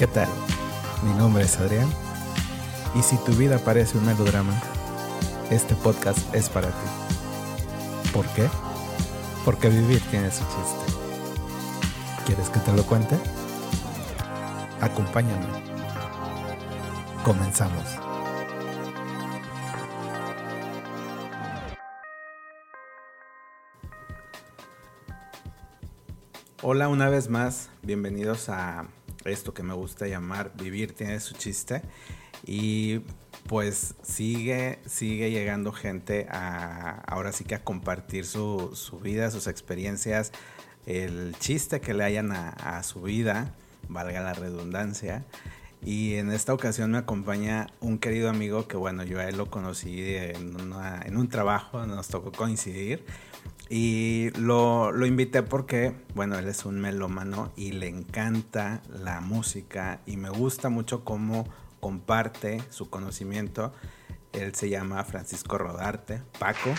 ¿Qué tal? Mi nombre es Adrián y si tu vida parece un melodrama, este podcast es para ti. ¿Por qué? Porque vivir tiene su chiste. ¿Quieres que te lo cuente? Acompáñame. Comenzamos. Hola una vez más, bienvenidos a esto que me gusta llamar Vivir tiene su chiste. Y pues sigue, sigue llegando gente a ahora sí que a compartir su, vida, sus experiencias, el chiste que le hayan a, su vida, valga la redundancia. Y en esta ocasión me acompaña un querido amigo que bueno, yo a él lo conocí en, en un trabajo, nos tocó coincidir. Y lo, lo, invité porque, bueno, él es un melómano y le encanta la música y me gusta mucho cómo comparte su conocimiento. Él se llama Francisco Rodarte, Paco.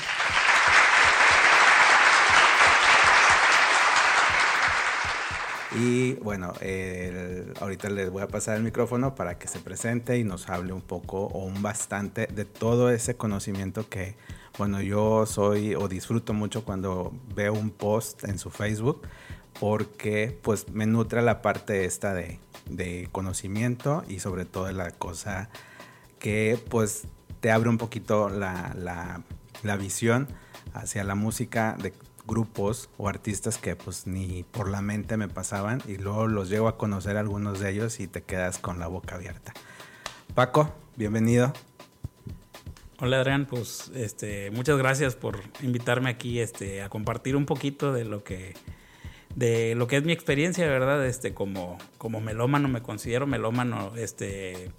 Y bueno, ahorita les voy a pasar el micrófono para que se presente y nos hable un poco o un bastante de todo ese conocimiento que, bueno, yo soy o disfruto mucho cuando veo un post en su Facebook porque pues me nutre la parte esta de, conocimiento y sobre todo la cosa que pues te abre un poquito la, la visión hacia la música de grupos o artistas que pues ni por la mente me pasaban y luego los llego a conocer algunos de ellos y te quedas con la boca abierta. Paco, bienvenido. Hola Adrián, pues este, muchas gracias por invitarme aquí este, a compartir un poquito de lo que de lo que es mi experiencia, ¿verdad? Este, como, como melómano, me considero melómano, este,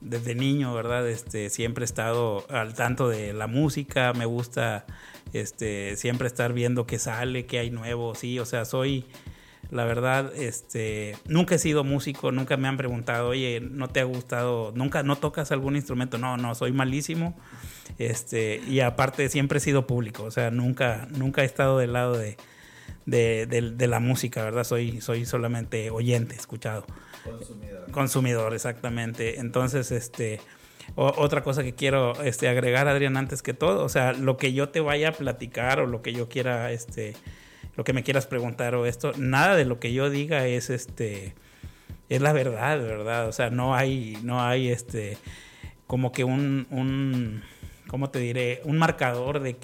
desde niño, ¿verdad? Este, siempre he estado al tanto de la música, me gusta este, siempre estar viendo qué sale, qué hay nuevo, sí, o sea, soy, la verdad, este, nunca he sido músico, nunca me han preguntado, oye, ¿no te ha gustado? ¿Nunca, no tocas algún instrumento? No, no, soy malísimo, este, y aparte siempre he sido público, o sea, nunca, nunca he estado del lado de, de, la música, ¿verdad? Soy, soy solamente oyente, escuchado. Consumidor. Consumidor, exactamente. Entonces, este, otra cosa que quiero este, agregar, Adrián, antes que todo, o sea, lo que yo te vaya a platicar o lo que yo quiera, este, lo que me quieras preguntar o esto, nada de lo que yo diga es, este, es la verdad, ¿verdad? O sea, no hay, no hay, este, como que un, un ¿cómo te diré? Un marcador de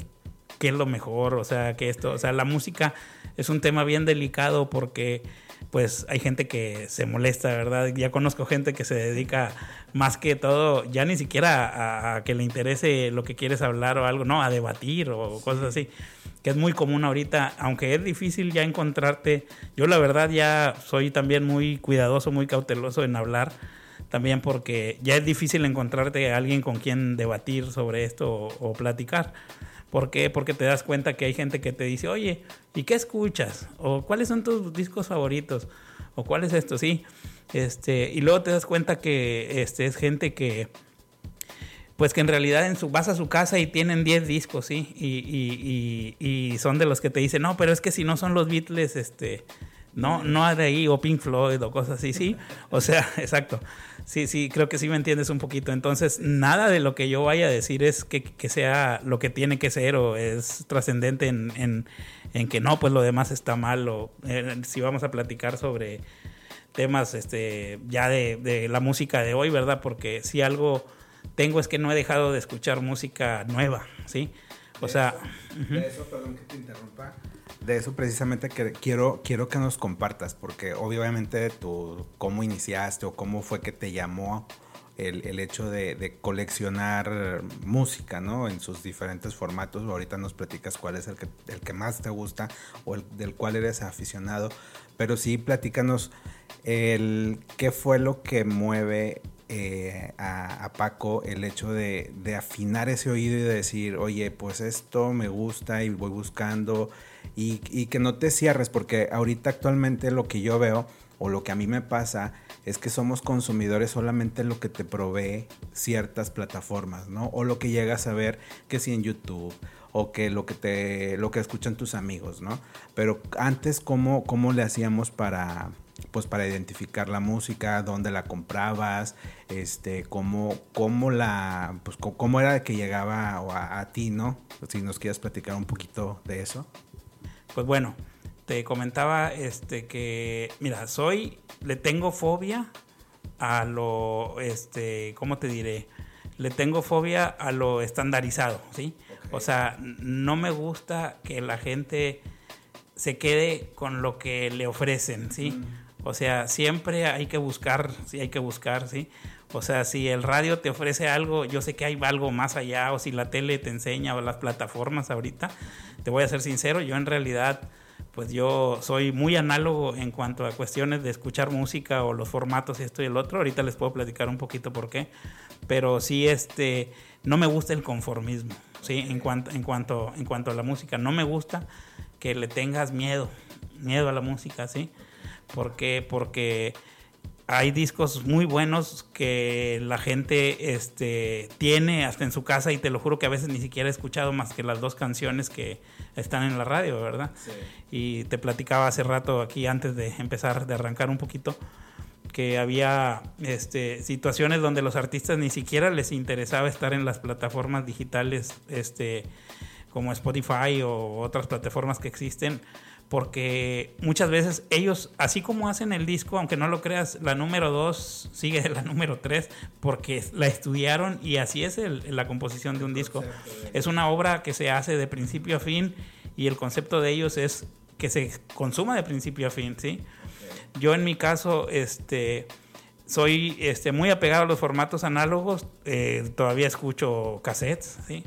qué es lo mejor, o sea, que esto, o sea, la música es un tema bien delicado porque pues hay gente que se molesta, ¿verdad? Ya conozco gente que se dedica más que todo, ya ni siquiera a, que le interese lo que quieres hablar o algo, no, a debatir o cosas así, que es muy común ahorita, aunque es difícil ya encontrarte, yo la verdad ya soy también muy cuidadoso, muy cauteloso en hablar, también porque ya es difícil encontrarte a alguien con quien debatir sobre esto o platicar. ¿Por qué? Porque te das cuenta que hay gente que te dice, oye, ¿y qué escuchas? O cuáles son tus discos favoritos? O cuál es esto, sí. Este, y luego te das cuenta que este, es gente que, pues que en realidad en su, vas a su casa y tienen 10 discos, sí. Y, y, son de los que te dicen, no, pero es que si no son los Beatles, este, no, no de ahí, o Pink Floyd o cosas así, sí. O sea, exacto. Sí, sí, creo que sí me entiendes un poquito. Entonces, nada de lo que yo vaya a decir es que, sea lo que tiene que ser o es trascendente en, en, que no, pues lo demás está mal. O eh, si vamos a platicar sobre temas este, ya de, la música de hoy, ¿verdad? Porque si algo tengo es que no he dejado de escuchar música nueva, ¿sí? O sea... de eso, perdón que te interrumpa de eso precisamente que quiero, quiero que nos compartas, porque obviamente tú, cómo iniciaste o cómo fue que te llamó el, hecho de, coleccionar música, ¿no? En sus diferentes formatos. Ahorita nos platicas cuál es el que, el que más te gusta o el del cual eres aficionado. Pero sí, platícanos el qué fue lo que mueve eh, a, Paco el hecho de, de, afinar ese oído y de decir, oye, pues esto me gusta y voy buscando y, que no te cierres, porque ahorita actualmente lo que yo veo o lo que a mí me pasa es que somos consumidores solamente lo que te provee ciertas plataformas, ¿no? O lo que llegas a ver que si en YouTube o que lo que te lo que escuchan tus amigos, ¿no? Pero antes cómo cómo le hacíamos para pues para identificar la música, dónde la comprabas, este, cómo, cómo la, pues cómo era que llegaba a, a ti, ¿no? Si nos quieres platicar un poquito de eso. Pues bueno, te comentaba este que, mira, soy, le tengo fobia a lo, este, ¿cómo te diré? Le tengo fobia a lo estandarizado, ¿sí? O sea, no me gusta que la gente se quede con lo que le ofrecen, ¿sí? O sea, siempre hay que buscar, sí, hay que buscar, ¿sí? O sea, si el radio te ofrece algo, yo sé que hay algo más allá, o si la tele te enseña, o las plataformas ahorita, te voy a ser sincero, yo en realidad pues yo soy muy análogo en cuanto a cuestiones de escuchar música o los formatos esto y el otro. Ahorita les puedo platicar un poquito por qué. Pero sí, este, no me gusta el conformismo, ¿sí? En cuanto, en cuanto, en cuanto a la música. No me gusta que le tengas miedo, miedo a la música, ¿sí? Porque, porque hay discos muy buenos que la gente este, tiene hasta en su casa y te lo juro que a veces ni siquiera he escuchado más que las dos canciones que están en la radio, ¿verdad? Sí. Y te platicaba hace rato aquí antes de empezar, de arrancar un poquito, que había este, situaciones donde los artistas ni siquiera les interesaba estar en las plataformas digitales este, como Spotify o otras plataformas que existen porque muchas veces ellos, así como hacen el disco, aunque no lo creas, la número 2 sigue de la número 3 porque la estudiaron y así es la composición de un disco. Es una obra que se hace de principio a fin y el concepto de ellos es que se consuma de principio a fin, ¿sí? Yo en mi caso, este soy este, muy apegado a los formatos análogos, eh, todavía escucho cassettes, ¿sí?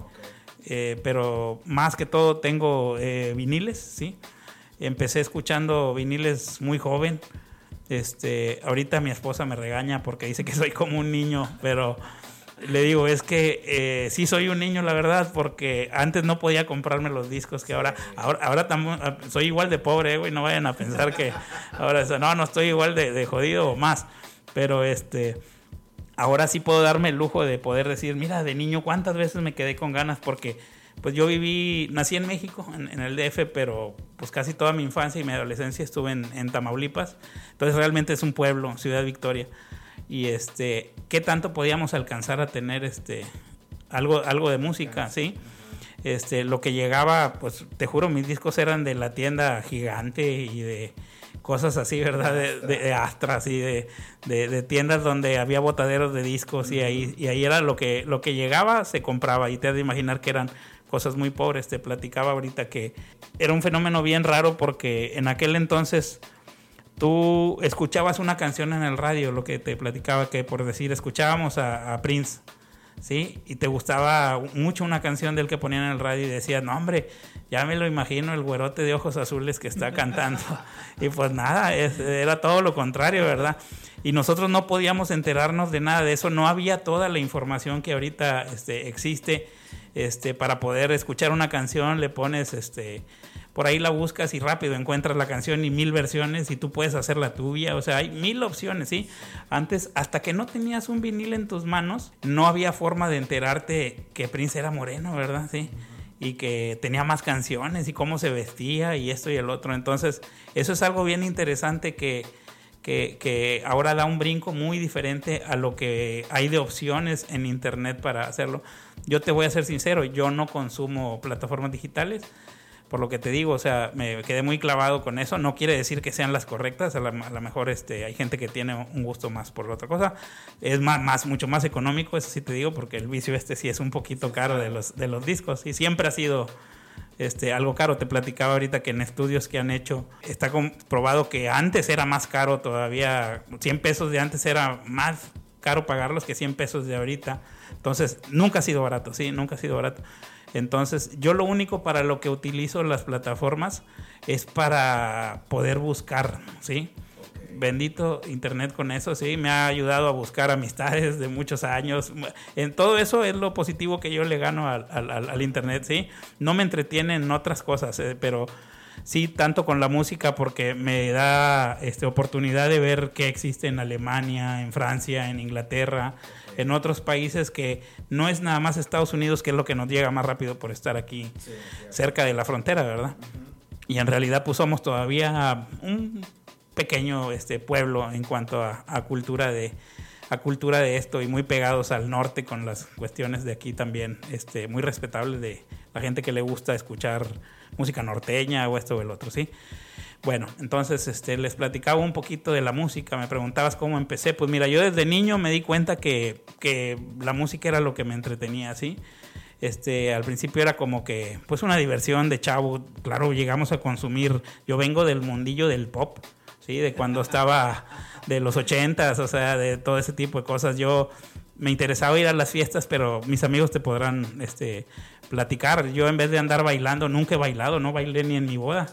Eh, pero más que todo tengo eh, viniles, ¿sí? Empecé escuchando viniles muy joven. Este, ahorita mi esposa me regaña porque dice que soy como un niño, pero le digo, es que eh, sí soy un niño, la verdad, porque antes no podía comprarme los discos que ahora, ahora, ahora ah, soy igual de pobre, güey, no vayan a pensar que ahora, no, no estoy igual de, de jodido o más, pero este, ahora sí puedo darme el lujo de poder decir, mira, de niño, ¿cuántas veces me quedé con ganas? Porque pues yo viví, nací en México, en, el DF, pero pues casi toda mi infancia y mi adolescencia estuve en, Tamaulipas. Entonces realmente es un pueblo, Ciudad Victoria. Y este, ¿qué tanto podíamos alcanzar a tener este algo, algo de música, sí? Este, lo que llegaba, pues te juro, mis discos eran de la tienda gigante y de cosas así, ¿verdad? De, de, astras y de, de, tiendas donde había botaderos de discos y ahí, y ahí era lo que, lo que llegaba, se compraba y te has de imaginar que eran cosas muy pobres. Te platicaba ahorita que era un fenómeno bien raro porque en aquel entonces tú escuchabas una canción en el radio, lo que te platicaba que por decir, escuchábamos a, Prince, ¿sí? Y te gustaba mucho una canción del que ponían en el radio y decías, no hombre, ya me lo imagino el güerote de ojos azules que está cantando. y pues nada, era todo lo contrario, ¿verdad? Y nosotros no podíamos enterarnos de nada de eso, no había toda la información que ahorita este, existe este, para poder escuchar una canción, le pones, este, por ahí la buscas y rápido encuentras la canción y mil versiones y tú puedes hacer la tuya, o sea, hay mil opciones, ¿sí? Antes, hasta que no tenías un vinil en tus manos, no había forma de enterarte que Prince era moreno, ¿verdad? Sí y que tenía más canciones y cómo se vestía y esto y el otro. Entonces, eso es algo bien interesante que, que, que, ahora da un brinco muy diferente a lo que hay de opciones en Internet para hacerlo. Yo te voy a ser sincero, yo no consumo plataformas digitales, por lo que te digo, o sea, me quedé muy clavado con eso. No quiere decir que sean las correctas, a, lo mejor este, hay gente que tiene un gusto más por otra cosa. Es más, más, mucho más económico, eso sí te digo, porque el vicio este sí es un poquito caro de los, de los discos y siempre ha sido este, algo caro. Te platicaba ahorita que en estudios que han hecho está comprobado que antes era más caro todavía, 100 pesos de antes era más caro pagarlos que 100 pesos de ahorita. Entonces, nunca ha sido barato, sí, nunca ha sido barato. Entonces, yo lo único para lo que utilizo las plataformas es para poder buscar, ¿sí? Bendito Internet con eso, sí, me ha ayudado a buscar amistades de muchos años. En todo eso es lo positivo que yo le gano al, al, Internet, sí. No me entretiene en otras cosas, eh, pero sí, tanto con la música porque me da este, oportunidad de ver qué existe en Alemania, en Francia, en Inglaterra, en otros países que no es nada más Estados Unidos, que es lo que nos llega más rápido por estar aquí cerca de la frontera, ¿verdad? Y en realidad pues somos todavía un pequeño este pueblo en cuanto a, cultura de a cultura de esto y muy pegados al norte con las cuestiones de aquí también, este, muy respetables de la gente que le gusta escuchar música norteña o esto o el otro, ¿sí? Bueno, entonces este, les platicaba un poquito de la música, me preguntabas cómo empecé, pues mira, yo desde niño me di cuenta que, que la música era lo que me entretenía, ¿sí? Este, al principio era como que, pues una diversión de chavo, claro, llegamos a consumir, yo vengo del mundillo del pop, ¿sí? De cuando estaba de los ochentas, o sea, de todo ese tipo de cosas, yo me interesaba ir a las fiestas, pero mis amigos te podrán este, platicar. Yo en vez de andar bailando, nunca he bailado, no bailé ni en mi boda.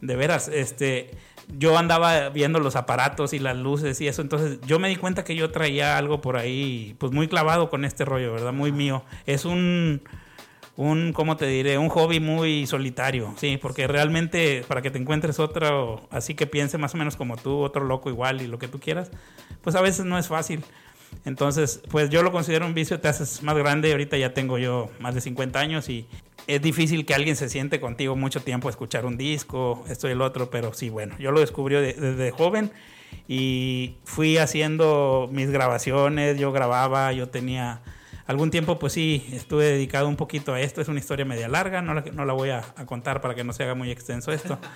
De veras, este, yo andaba viendo los aparatos y las luces y eso, entonces yo me di cuenta que yo traía algo por ahí, pues muy clavado con este rollo, ¿verdad? Muy mío. Es un, un, ¿cómo te diré? Un hobby muy solitario, sí, porque realmente para que te encuentres otro, así que piense más o menos como tú, otro loco igual y lo que tú quieras, pues a veces no es fácil. Entonces, pues yo lo considero un vicio, te haces más grande, ahorita ya tengo yo más de 50 años y es difícil que alguien se siente contigo mucho tiempo a escuchar un disco, esto y el otro, pero sí, bueno, yo lo descubrí desde joven y fui haciendo mis grabaciones, yo grababa, yo tenía algún tiempo, pues sí, estuve dedicado un poquito a esto. Es una historia media larga, no la, no la voy a, contar para que no se haga muy extenso esto.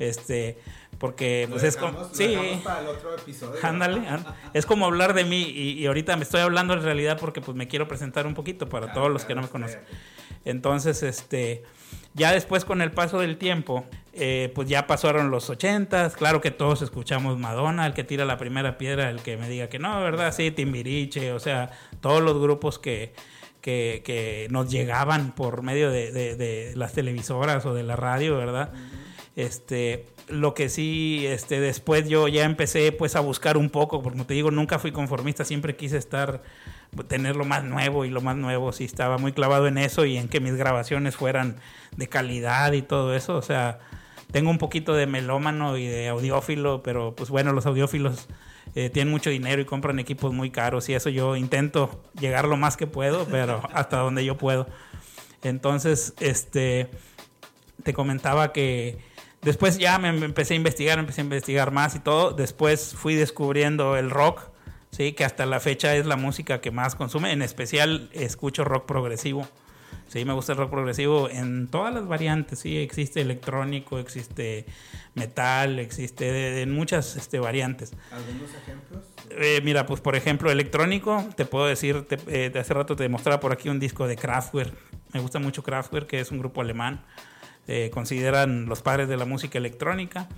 Este, porque pues es como. Sí, para el otro episodio. Ándale, es como hablar de mí y, ahorita me estoy hablando en realidad porque pues me quiero presentar un poquito para todos los que no me conocen. Entonces, este. Ya después con el paso del tiempo, eh, pues ya pasaron los ochentas, claro que todos escuchamos Madonna, el que tira la primera piedra, el que me diga que no, ¿verdad? Sí, Timbiriche, o sea, todos los grupos que, que, nos llegaban por medio de, las televisoras o de la radio, ¿verdad? Este, lo que sí, este, después yo ya empecé pues a buscar un poco, porque como te digo, nunca fui conformista, siempre quise estar tener lo más nuevo y lo más nuevo, sí estaba muy clavado en eso y en que mis grabaciones fueran de calidad y todo eso, o sea, tengo un poquito de melómano y de audiófilo, pero pues bueno, los audiófilos eh, tienen mucho dinero y compran equipos muy caros y eso yo intento llegar lo más que puedo, pero hasta donde yo puedo. Entonces, este, te comentaba que después ya me empecé a investigar, empecé a investigar más y todo. Después fui descubriendo el rock sí, que hasta la fecha es la música que más consume. En especial escucho rock progresivo. Sí, me gusta el rock progresivo en todas las variantes, sí, existe electrónico, existe metal, existe en muchas este, variantes. ¿Algunos ejemplos? Eh, mira, pues por ejemplo, electrónico, te puedo decir, eh, de hace rato te mostraba por aquí un disco de Kraftwerk. Me gusta mucho Kraftwerk, que es un grupo alemán. Eh, consideran los padres de la música electrónica,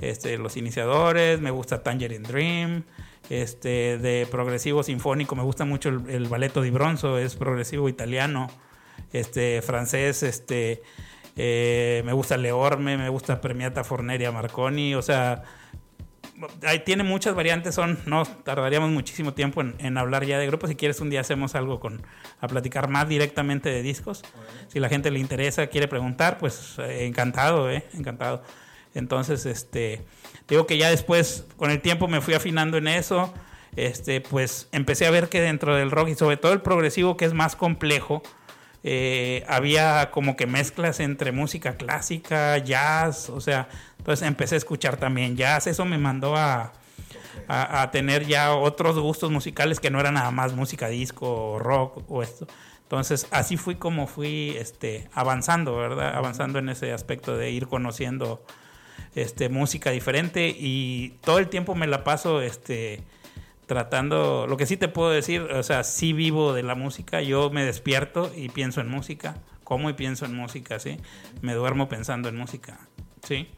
este, los iniciadores, me gusta Tangerine Dream, este, de progresivo sinfónico, me gusta mucho el, el balletto di bronzo, es progresivo italiano, este, francés, este, eh, me gusta Leorme, me gusta Premiata Forneria Marconi, o sea, tiene muchas variantes, son, no tardaríamos muchísimo tiempo en, hablar ya de grupos. Si quieres, un día hacemos algo con, a platicar más directamente de discos. Si la gente le interesa, quiere preguntar, pues eh, encantado, eh, encantado. Entonces, este, digo que ya después, con el tiempo me fui afinando en eso. Este, pues empecé a ver que dentro del rock y sobre todo el progresivo, que es más complejo, eh, había como que mezclas entre música clásica, jazz, o sea, entonces empecé a escuchar también jazz, eso me mandó a, a, tener ya otros gustos musicales que no eran nada más música disco o rock o esto. Entonces así fui como fui este, avanzando, ¿verdad? Avanzando en ese aspecto de ir conociendo este, música diferente y todo el tiempo me la paso este, tratando, lo que sí te puedo decir, o sea, sí vivo de la música, yo me despierto y pienso en música, como y pienso en música, ¿sí? Me duermo pensando en música, ¿sí?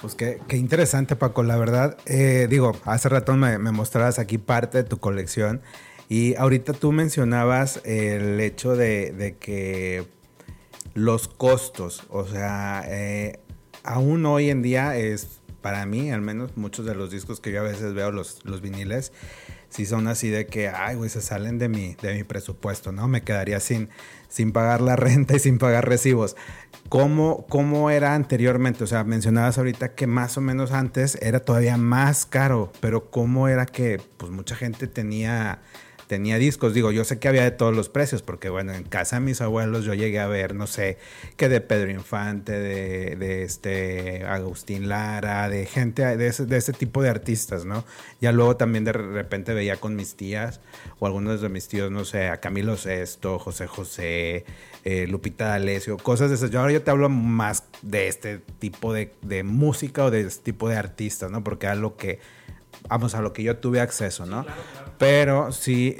Pues qué, qué interesante, Paco, la verdad. Eh, digo, hace rato me, mostrabas aquí parte de tu colección y ahorita tú mencionabas el hecho de, de que los costos, o sea, eh, aún hoy en día es para mí, al menos, muchos de los discos que yo a veces veo, los, los viniles, sí son así de que, ay, güey, se salen de mi, de mi presupuesto, ¿no? Me quedaría sin, sin pagar la renta y sin pagar recibos. ¿Cómo, ¿Cómo era anteriormente? O sea, mencionabas ahorita que más o menos antes era todavía más caro, pero ¿cómo era que pues mucha gente tenía tenía discos. Digo, yo sé que había de todos los precios, porque bueno, en casa de mis abuelos yo llegué a ver, no sé, que de Pedro Infante, de, este Agustín Lara, de gente, de ese, de ese tipo de artistas, ¿no? Ya luego también de repente veía con mis tías o algunos de mis tíos, no sé, a Camilo Sesto, José José, eh, Lupita D'Alessio, cosas de esas. Yo ahora yo te hablo más de este tipo de, de música o de este tipo de artistas, ¿no? Porque era lo que vamos, a lo que yo tuve acceso, ¿no? Pero sí,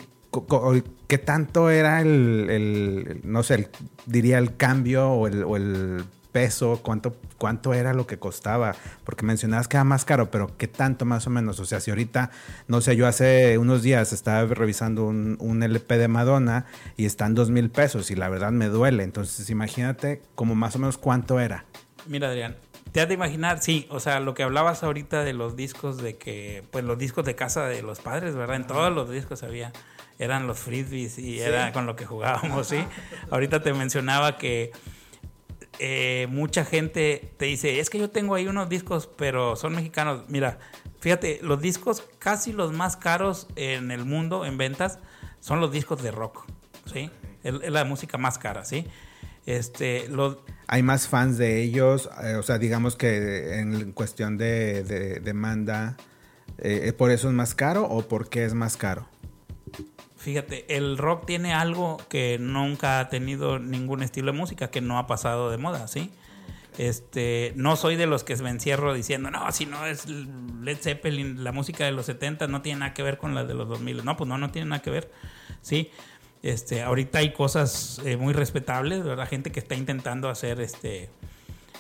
¿qué tanto era el, no sé, diría el cambio o el, peso, cuánto, cuánto era lo que costaba, porque mencionabas que era más caro, pero qué tanto más o menos, o sea, si ahorita, no sé, yo hace unos días estaba revisando un, un LP de Madonna y están dos mil pesos y la verdad me duele, entonces imagínate como más o menos cuánto era. Mira Adrián, te has de imaginar, sí, o sea, lo que hablabas ahorita de los discos de que, pues los discos de casa de los padres, ¿verdad? En todos los discos había, eran los frisbees y era con lo que jugábamos, ¿sí? ahorita te mencionaba que eh, mucha gente te dice, es que yo tengo ahí unos discos, pero son mexicanos. Mira, fíjate, los discos casi los más caros en el mundo en ventas son los discos de rock, ¿sí? Es la música más cara, ¿sí? Este, los, hay más fans de ellos, eh, o sea, digamos que en cuestión de, demanda, eh, ¿por eso es más caro o por qué es más caro? Fíjate, el rock tiene algo que nunca ha tenido ningún estilo de música, que no ha pasado de moda, ¿sí? Este, no soy de los que me encierro diciendo, no, si no es Led Zeppelin, la música de los 70 no tiene nada que ver con la de los 2000. No, pues no, no tiene nada que ver, ¿sí? Este, ahorita hay cosas eh, muy respetables, ¿verdad? Gente que está intentando hacer este,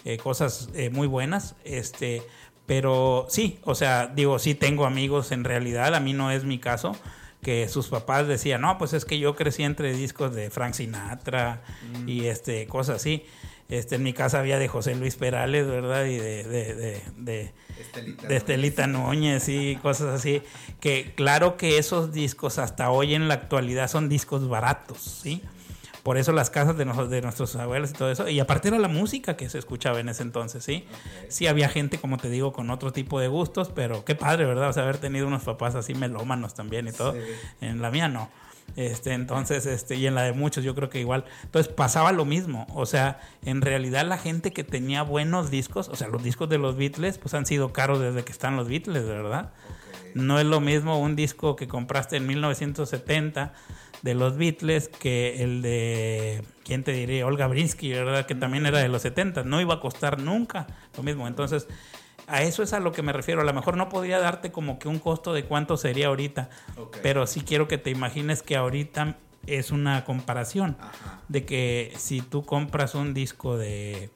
eh, cosas eh, muy buenas. Este, pero sí, o sea, digo, sí tengo amigos en realidad, a mí no es mi caso, que sus papás decían, no, pues es que yo crecí entre discos de Frank Sinatra mm. y este, cosas así. Este, en mi casa había de José Luis Perales, ¿verdad? Y de, de, de, Estelita, Núñez y cosas así. Que claro que esos discos hasta hoy en la actualidad son discos baratos, ¿sí? Por eso las casas de, de nuestros abuelos y todo eso. Y aparte era la música que se escuchaba en ese entonces, ¿sí? Sí había gente, como te digo, con otro tipo de gustos, pero qué padre, ¿verdad? O sea, haber tenido unos papás así melómanos también y todo. En la mía no. Este, entonces, este, y en la de muchos, yo creo que igual. Entonces pasaba lo mismo. O sea, en realidad la gente que tenía buenos discos, o sea, los discos de los Beatles, pues han sido caros desde que están los Beatles, ¿verdad? No es lo mismo un disco que compraste en 1970 de los Beatles que el de, ¿quién te diría? Olga Brinsky, ¿verdad? Que también era de los 70. No iba a costar nunca lo mismo. Entonces, a eso es a lo que me refiero. A lo mejor no podría darte como que un costo de cuánto sería ahorita, pero sí quiero que te imagines que ahorita es una comparación de que si tú compras un disco de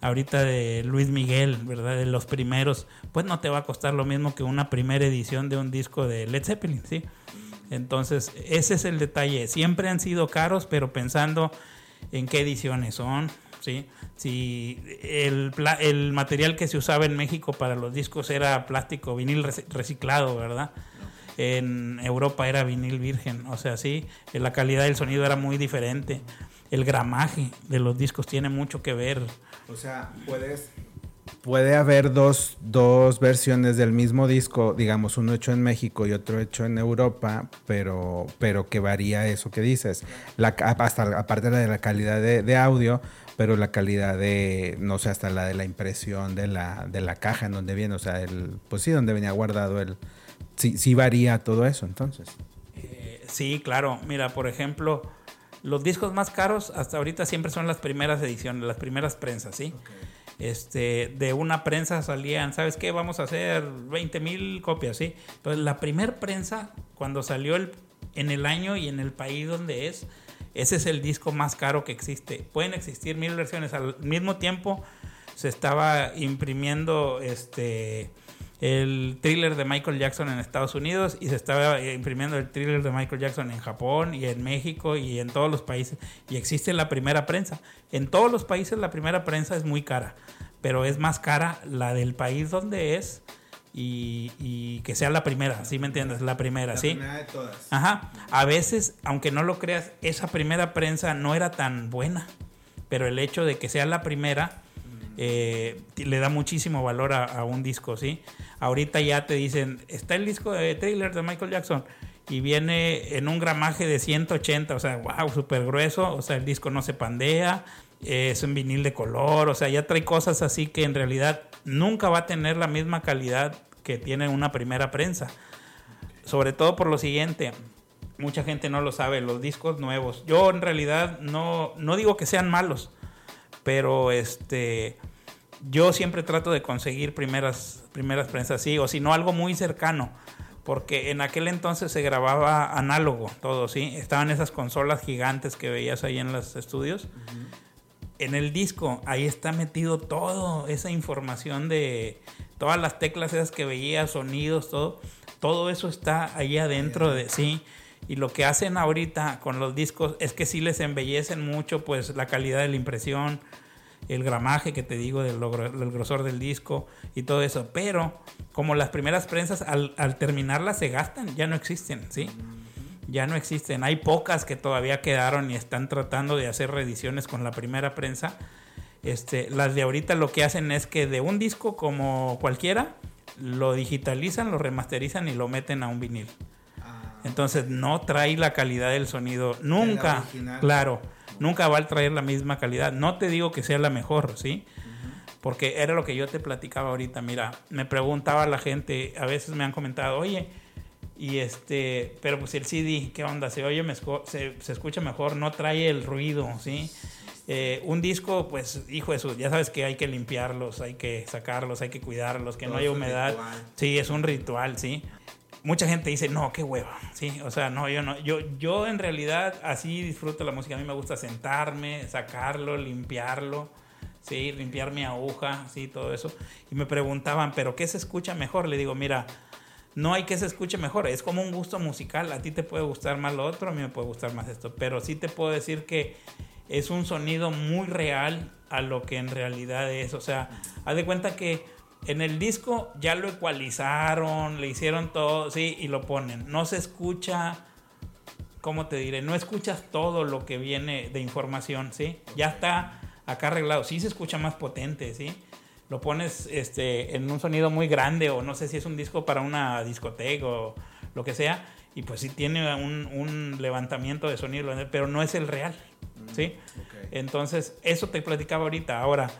ahorita de Luis Miguel, ¿verdad? De los primeros, pues no te va a costar lo mismo que una primera edición de un disco de Led Zeppelin, ¿sí? Entonces, ese es el detalle. Siempre han sido caros, pero pensando en qué ediciones son, ¿sí? Si el, el material que se usaba en México para los discos era plástico, vinil reciclado, ¿verdad? En Europa era vinil virgen, o sea, sí, la calidad del sonido era muy diferente. El gramaje de los discos tiene mucho que ver. O sea, puedes puede haber dos, dos, versiones del mismo disco, digamos, uno hecho en México y otro hecho en Europa, pero, pero que varía eso que dices. La, hasta, aparte de la calidad de, audio, pero la calidad de, no sé, hasta la de la impresión de la, de la caja en donde viene, o sea, el, pues sí, donde venía guardado el... Sí, sí varía todo eso, entonces. Eh, sí, claro. Mira, por ejemplo, los discos más caros hasta ahorita siempre son las primeras ediciones, las primeras prensas, ¿sí? Este, de una prensa salían, ¿sabes qué? Vamos a hacer 20 mil copias, ¿sí? Entonces, la primer prensa, cuando salió el, en el año y en el país donde es, ese es el disco más caro que existe. Pueden existir mil versiones. Al mismo tiempo se estaba imprimiendo este el thriller de Michael Jackson en Estados Unidos y se estaba imprimiendo el thriller de Michael Jackson en Japón y en México y en todos los países. Y existe la primera prensa. En todos los países la primera prensa es muy cara, pero es más cara la del país donde es y, que sea la primera, ¿sí me entiendes? La primera, ¿sí? Primera de todas. Ajá. A veces, aunque no lo creas, esa primera prensa no era tan buena, pero el hecho de que sea la primera eh, le da muchísimo valor a, un disco, ¿sí? Ahorita ya te dicen, está el disco de trailer de Michael Jackson y viene en un gramaje de 180, o sea, wow, súper grueso, o sea, el disco no se pandea, es un vinil de color, o sea, ya trae cosas así que en realidad nunca va a tener la misma calidad que tiene una primera prensa. Sobre todo por lo siguiente, mucha gente no lo sabe, los discos nuevos. Yo en realidad no, no digo que sean malos, pero este yo siempre trato de conseguir primeras, primeras prensas así, o si no algo muy cercano, porque en aquel entonces se grababa análogo todo, ¿sí? Estaban esas consolas gigantes que veías ahí en los estudios. En el disco, ahí está metido todo, esa información de todas las teclas esas que veías, sonidos, todo, todo eso está ahí adentro de, sí. Y lo que hacen ahorita con los discos es que sí les embellecen mucho, pues, la calidad de la impresión, el gramaje que te digo del, grosor del disco y todo eso. Pero como las primeras prensas al, al, terminarlas se gastan, ya no existen, ¿sí? Ya no existen. Hay pocas que todavía quedaron y están tratando de hacer reediciones con la primera prensa. Este, las de ahorita lo que hacen es que de un disco como cualquiera, lo digitalizan, lo remasterizan y lo meten a un vinil. Ah. Entonces no trae la calidad del sonido. Nunca. Claro nunca va a traer la misma calidad. No te digo que sea la mejor, ¿sí? Porque era lo que yo te platicaba ahorita. Mira, me preguntaba la gente, a veces me han comentado, oye, y este, pero pues el CD, ¿qué onda? Se oye, se, se escucha mejor, no trae el ruido, ¿sí? Eh, un disco, pues, hijo de su, ya sabes que hay que limpiarlos, hay que sacarlos, hay que cuidarlos, que no haya humedad. Sí, es un ritual, sí mucha gente dice, no, qué hueva, ¿sí? O sea, no, yo no, yo, yo en realidad así disfruto la música, a mí me gusta sentarme, sacarlo, limpiarlo, ¿sí? Limpiar mi aguja, ¿sí? Todo eso. Y me preguntaban, ¿pero qué se escucha mejor? Le digo, mira, no hay que se escuche mejor, es como un gusto musical, a ti te puede gustar más lo otro, a mí me puede gustar más esto, pero sí te puedo decir que es un sonido muy real a lo que en realidad es, o sea, haz de cuenta que en el disco ya lo ecualizaron, le hicieron todo, sí, y lo ponen. No se escucha, ¿cómo te diré? No escuchas todo lo que viene de información, ¿sí? Ya está acá arreglado. Sí se escucha más potente, ¿sí? Lo pones este, en un sonido muy grande o no sé si es un disco para una discoteca o lo que sea. Y pues sí tiene un, levantamiento de sonido, pero no es el real, ¿sí? Entonces, eso te platicaba ahorita. Ahora,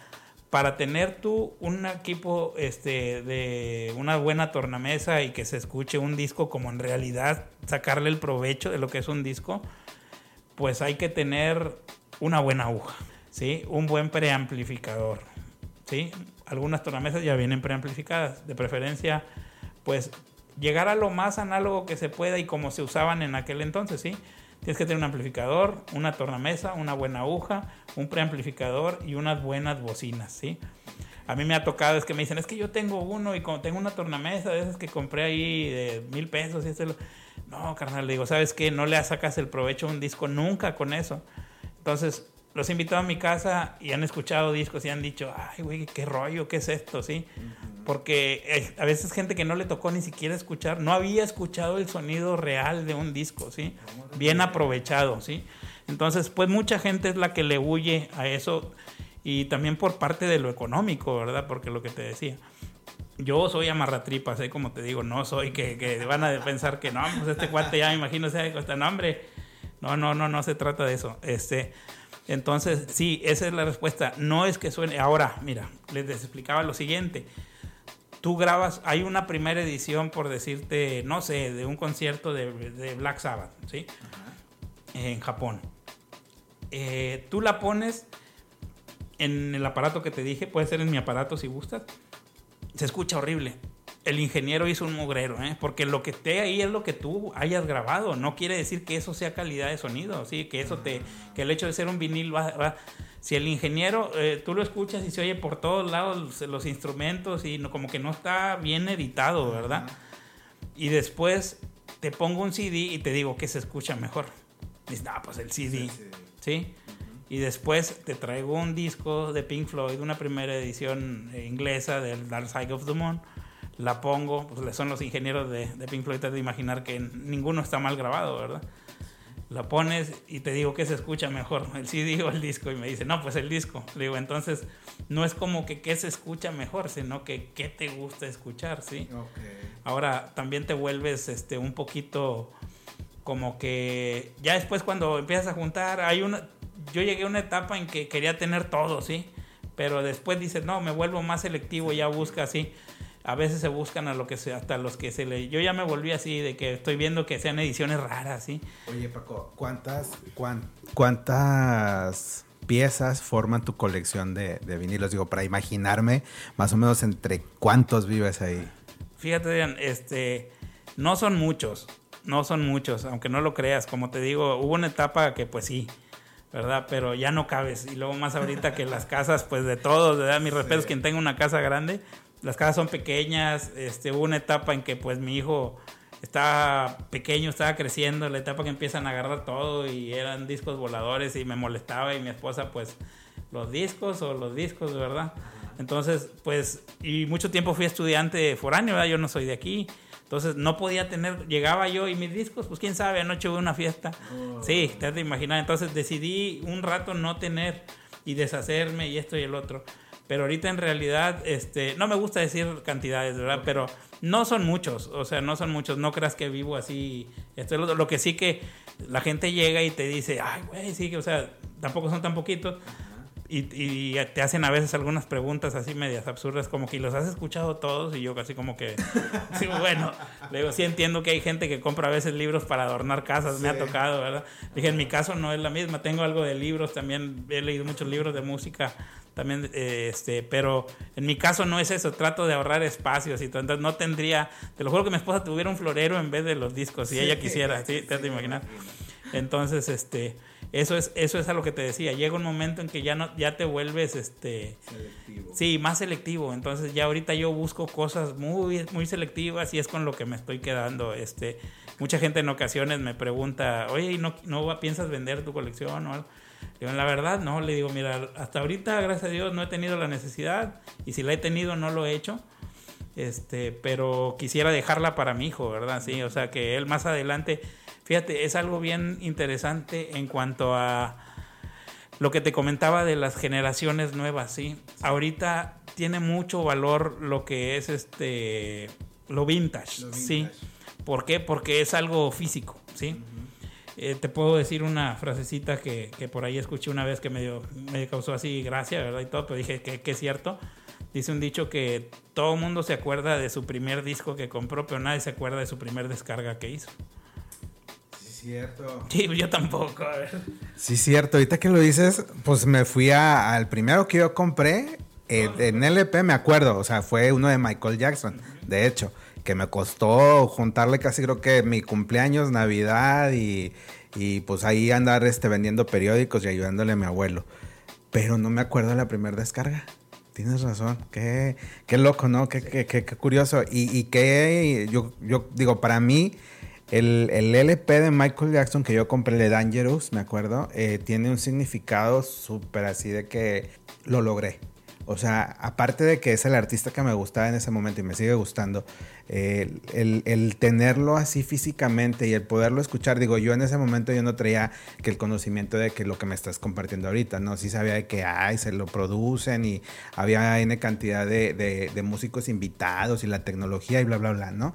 para tener tú un equipo este, de una buena tornamesa y que se escuche un disco como en realidad sacarle el provecho de lo que es un disco, pues hay que tener una buena aguja, ¿sí? un buen preamplificador. ¿sí? Algunas tornamesas ya vienen preamplificadas, de preferencia, pues llegar a lo más análogo que se pueda y como se usaban en aquel entonces, ¿sí? Tienes que tener un amplificador, una tornamesa, una buena aguja, un preamplificador y unas buenas bocinas, ¿sí? A mí me ha tocado, es que me dicen, es que yo tengo uno y tengo una tornamesa de esas que compré ahí de mil pesos y este No, carnal, le digo, ¿sabes qué? No le sacas el provecho a un disco nunca con eso. Entonces, los he invitado a mi casa y han escuchado discos y han dicho, ay, güey, qué rollo, qué es esto, ¿sí? porque a veces gente que no le tocó ni siquiera escuchar, no había escuchado el sonido real de un disco, ¿sí? Bien aprovechado, ¿sí? Entonces, pues mucha gente es la que le huye a eso y también por parte de lo económico, ¿verdad? Porque lo que te decía. Yo soy amarratripas, ¿eh? como te digo, no soy que, que van a pensar que no, pues este cuate ya me imagino sea de costa, no, hombre. No, no, no, no se trata de eso. Este, entonces, sí, esa es la respuesta. No es que suene. Ahora, mira, les explicaba lo siguiente tú grabas, hay una primera edición, por decirte, no sé, de un concierto de, Black Sabbath, ¿sí? En Japón. Eh, tú la pones en el aparato que te dije, puede ser en mi aparato si gustas. Se escucha horrible. El ingeniero hizo un mugrero, ¿eh? porque lo que esté ahí es lo que tú hayas grabado. No quiere decir que eso sea calidad de sonido, ¿sí? que eso te, que el hecho de ser un vinil va si el ingeniero, eh, tú lo escuchas y se oye por todos lados los, instrumentos y no, como que no está bien editado, ¿verdad? Y después te pongo un CD y te digo que se escucha mejor. Dices, ah, pues el CD, ¿sí? Y después te traigo un disco de Pink Floyd, una primera edición eh, inglesa del Dark Side of the Moon. La pongo, pues son los ingenieros de, de Pink Floyd, te de imaginar que ninguno está mal grabado, ¿verdad? la pones y te digo que se escucha mejor, el CD o el disco, y me dice, no, pues el disco. Le digo, entonces, no es como que qué se escucha mejor, sino que qué te gusta escuchar, ¿sí? Ahora, también te vuelves este, un poquito como que ya después cuando empiezas a juntar, hay una, yo llegué a una etapa en que quería tener todo, ¿sí? Pero después dices, no, me vuelvo más selectivo, ya busca así. A veces se buscan a lo que sea, hasta los que se le... Yo ya me volví así, de que estoy viendo que sean ediciones raras, ¿sí? Oye, Paco, ¿cuántas, cuántas piezas forman tu colección de, de vinilos? Digo, para imaginarme más o menos entre cuántos vives ahí. Fíjate, este, no son muchos, no son muchos, aunque no lo creas. Como te digo, hubo una etapa que pues sí, ¿verdad? Pero ya no cabes. Y luego más ahorita que las casas, pues de todos, ¿verdad? Mi respeto es quien tenga una casa grande. Las casas son pequeñas. Este, hubo una etapa en que pues mi hijo estaba pequeño, estaba creciendo, la etapa que empiezan a agarrar todo y eran discos voladores y me molestaba y mi esposa pues los discos o los discos, ¿verdad? Entonces, pues, y mucho tiempo fui estudiante foráneo, ¿verdad? Yo no soy de aquí. Entonces no podía tener, llegaba yo y mis discos, pues quién sabe, anoche hubo una fiesta. Oh. Sí, te has de imaginar. Entonces decidí un rato no tener y deshacerme y esto y el otro. Pero ahorita en realidad, este, no me gusta decir cantidades, ¿verdad? Pero no son muchos, o sea, no son muchos. No creas que vivo así. Esto lo, lo que sí que la gente llega y te dice, ay, güey, sí, o sea, tampoco son tan poquitos y, te hacen a veces algunas preguntas así medias absurdas, como que los has escuchado todos y yo casi como que, sí, bueno, le digo, sí entiendo que hay gente que compra a veces libros para adornar casas, me ha tocado, ¿verdad? Dije, en mi caso no es la misma, tengo algo de libros, también he leído muchos libros de música, también, eh, este, pero en mi caso no es eso, trato de ahorrar espacios y todo, entonces no tendría, te lo juro que mi esposa tuviera un florero en vez de los discos, si ella quisiera, ¿sí? Te has de imaginar. Entonces, este eso es, eso es a lo que te decía. Llega un momento en que ya no, ya te vuelves este selectivo. Sí, más selectivo. Entonces ya ahorita yo busco cosas muy, muy selectivas y es con lo que me estoy quedando. Este, mucha gente en ocasiones me pregunta, oye, ¿no, no piensas vender tu colección o algo? Digo, la verdad, no, le digo, mira, hasta ahorita, gracias a Dios, no he tenido la necesidad y si la he tenido, no lo he hecho. Este, pero quisiera dejarla para mi hijo, ¿verdad? Sí, o sea, que él más adelante Fíjate, es algo bien interesante en cuanto a lo que te comentaba de las generaciones nuevas, ¿sí? Ahorita tiene mucho valor lo que es este lo vintage, ¿sí? ¿Por qué? Porque es algo físico, ¿sí? Eh, te puedo decir una frasecita que, por ahí escuché una vez que me, me causó así gracia, ¿verdad? Y todo, pero dije que, que es cierto. Dice un dicho que todo el mundo se acuerda de su primer disco que compró, pero nadie se acuerda de su primer descarga que hizo cierto. Sí, yo tampoco, a ver. Sí, cierto. Ahorita que lo dices, pues me fui al primero que yo compré. Eh, en LP me acuerdo, o sea, fue uno de Michael Jackson, de hecho, que me costó juntarle casi creo que mi cumpleaños, Navidad y, y pues ahí andar este, vendiendo periódicos y ayudándole a mi abuelo. Pero no me acuerdo de la primera descarga. Tienes razón, qué, qué loco, ¿no? Qué, qué, qué, curioso. Y, y que yo, yo digo, para mí, el, LP de Michael Jackson que yo compré, de Dangerous, me acuerdo, eh, tiene un significado súper así de que lo logré. O sea, aparte de que es el artista que me gustaba en ese momento y me sigue gustando, el, tenerlo así físicamente y el poderlo escuchar, digo, yo en ese momento yo no traía que el conocimiento de que lo que me estás compartiendo ahorita, ¿no? Sí sabía de que, ay, se lo producen y había N cantidad de, de músicos invitados y la tecnología y bla, bla, bla, ¿no?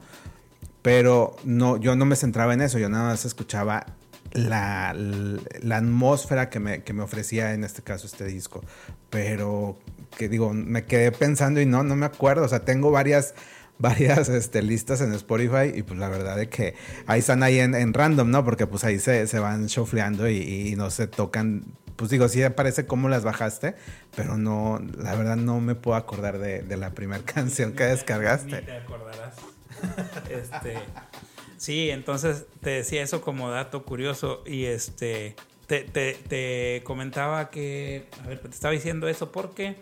Pero no, yo no me centraba en eso, yo nada más escuchaba la, la, atmósfera que me, que me, ofrecía en este caso este disco. Pero que digo, me quedé pensando y no, no me acuerdo. O sea, tengo varias, varias este, listas en Spotify y pues la verdad es que ahí están ahí en, random, ¿no? Porque pues ahí se, se van shofleando y, no se tocan. Pues digo, sí aparece cómo las bajaste, pero no, la verdad no me puedo acordar de, de la primera canción que descargaste. Te acordarás. este, sí, entonces te decía eso como dato curioso y este te, te, comentaba que, a ver, te estaba diciendo eso porque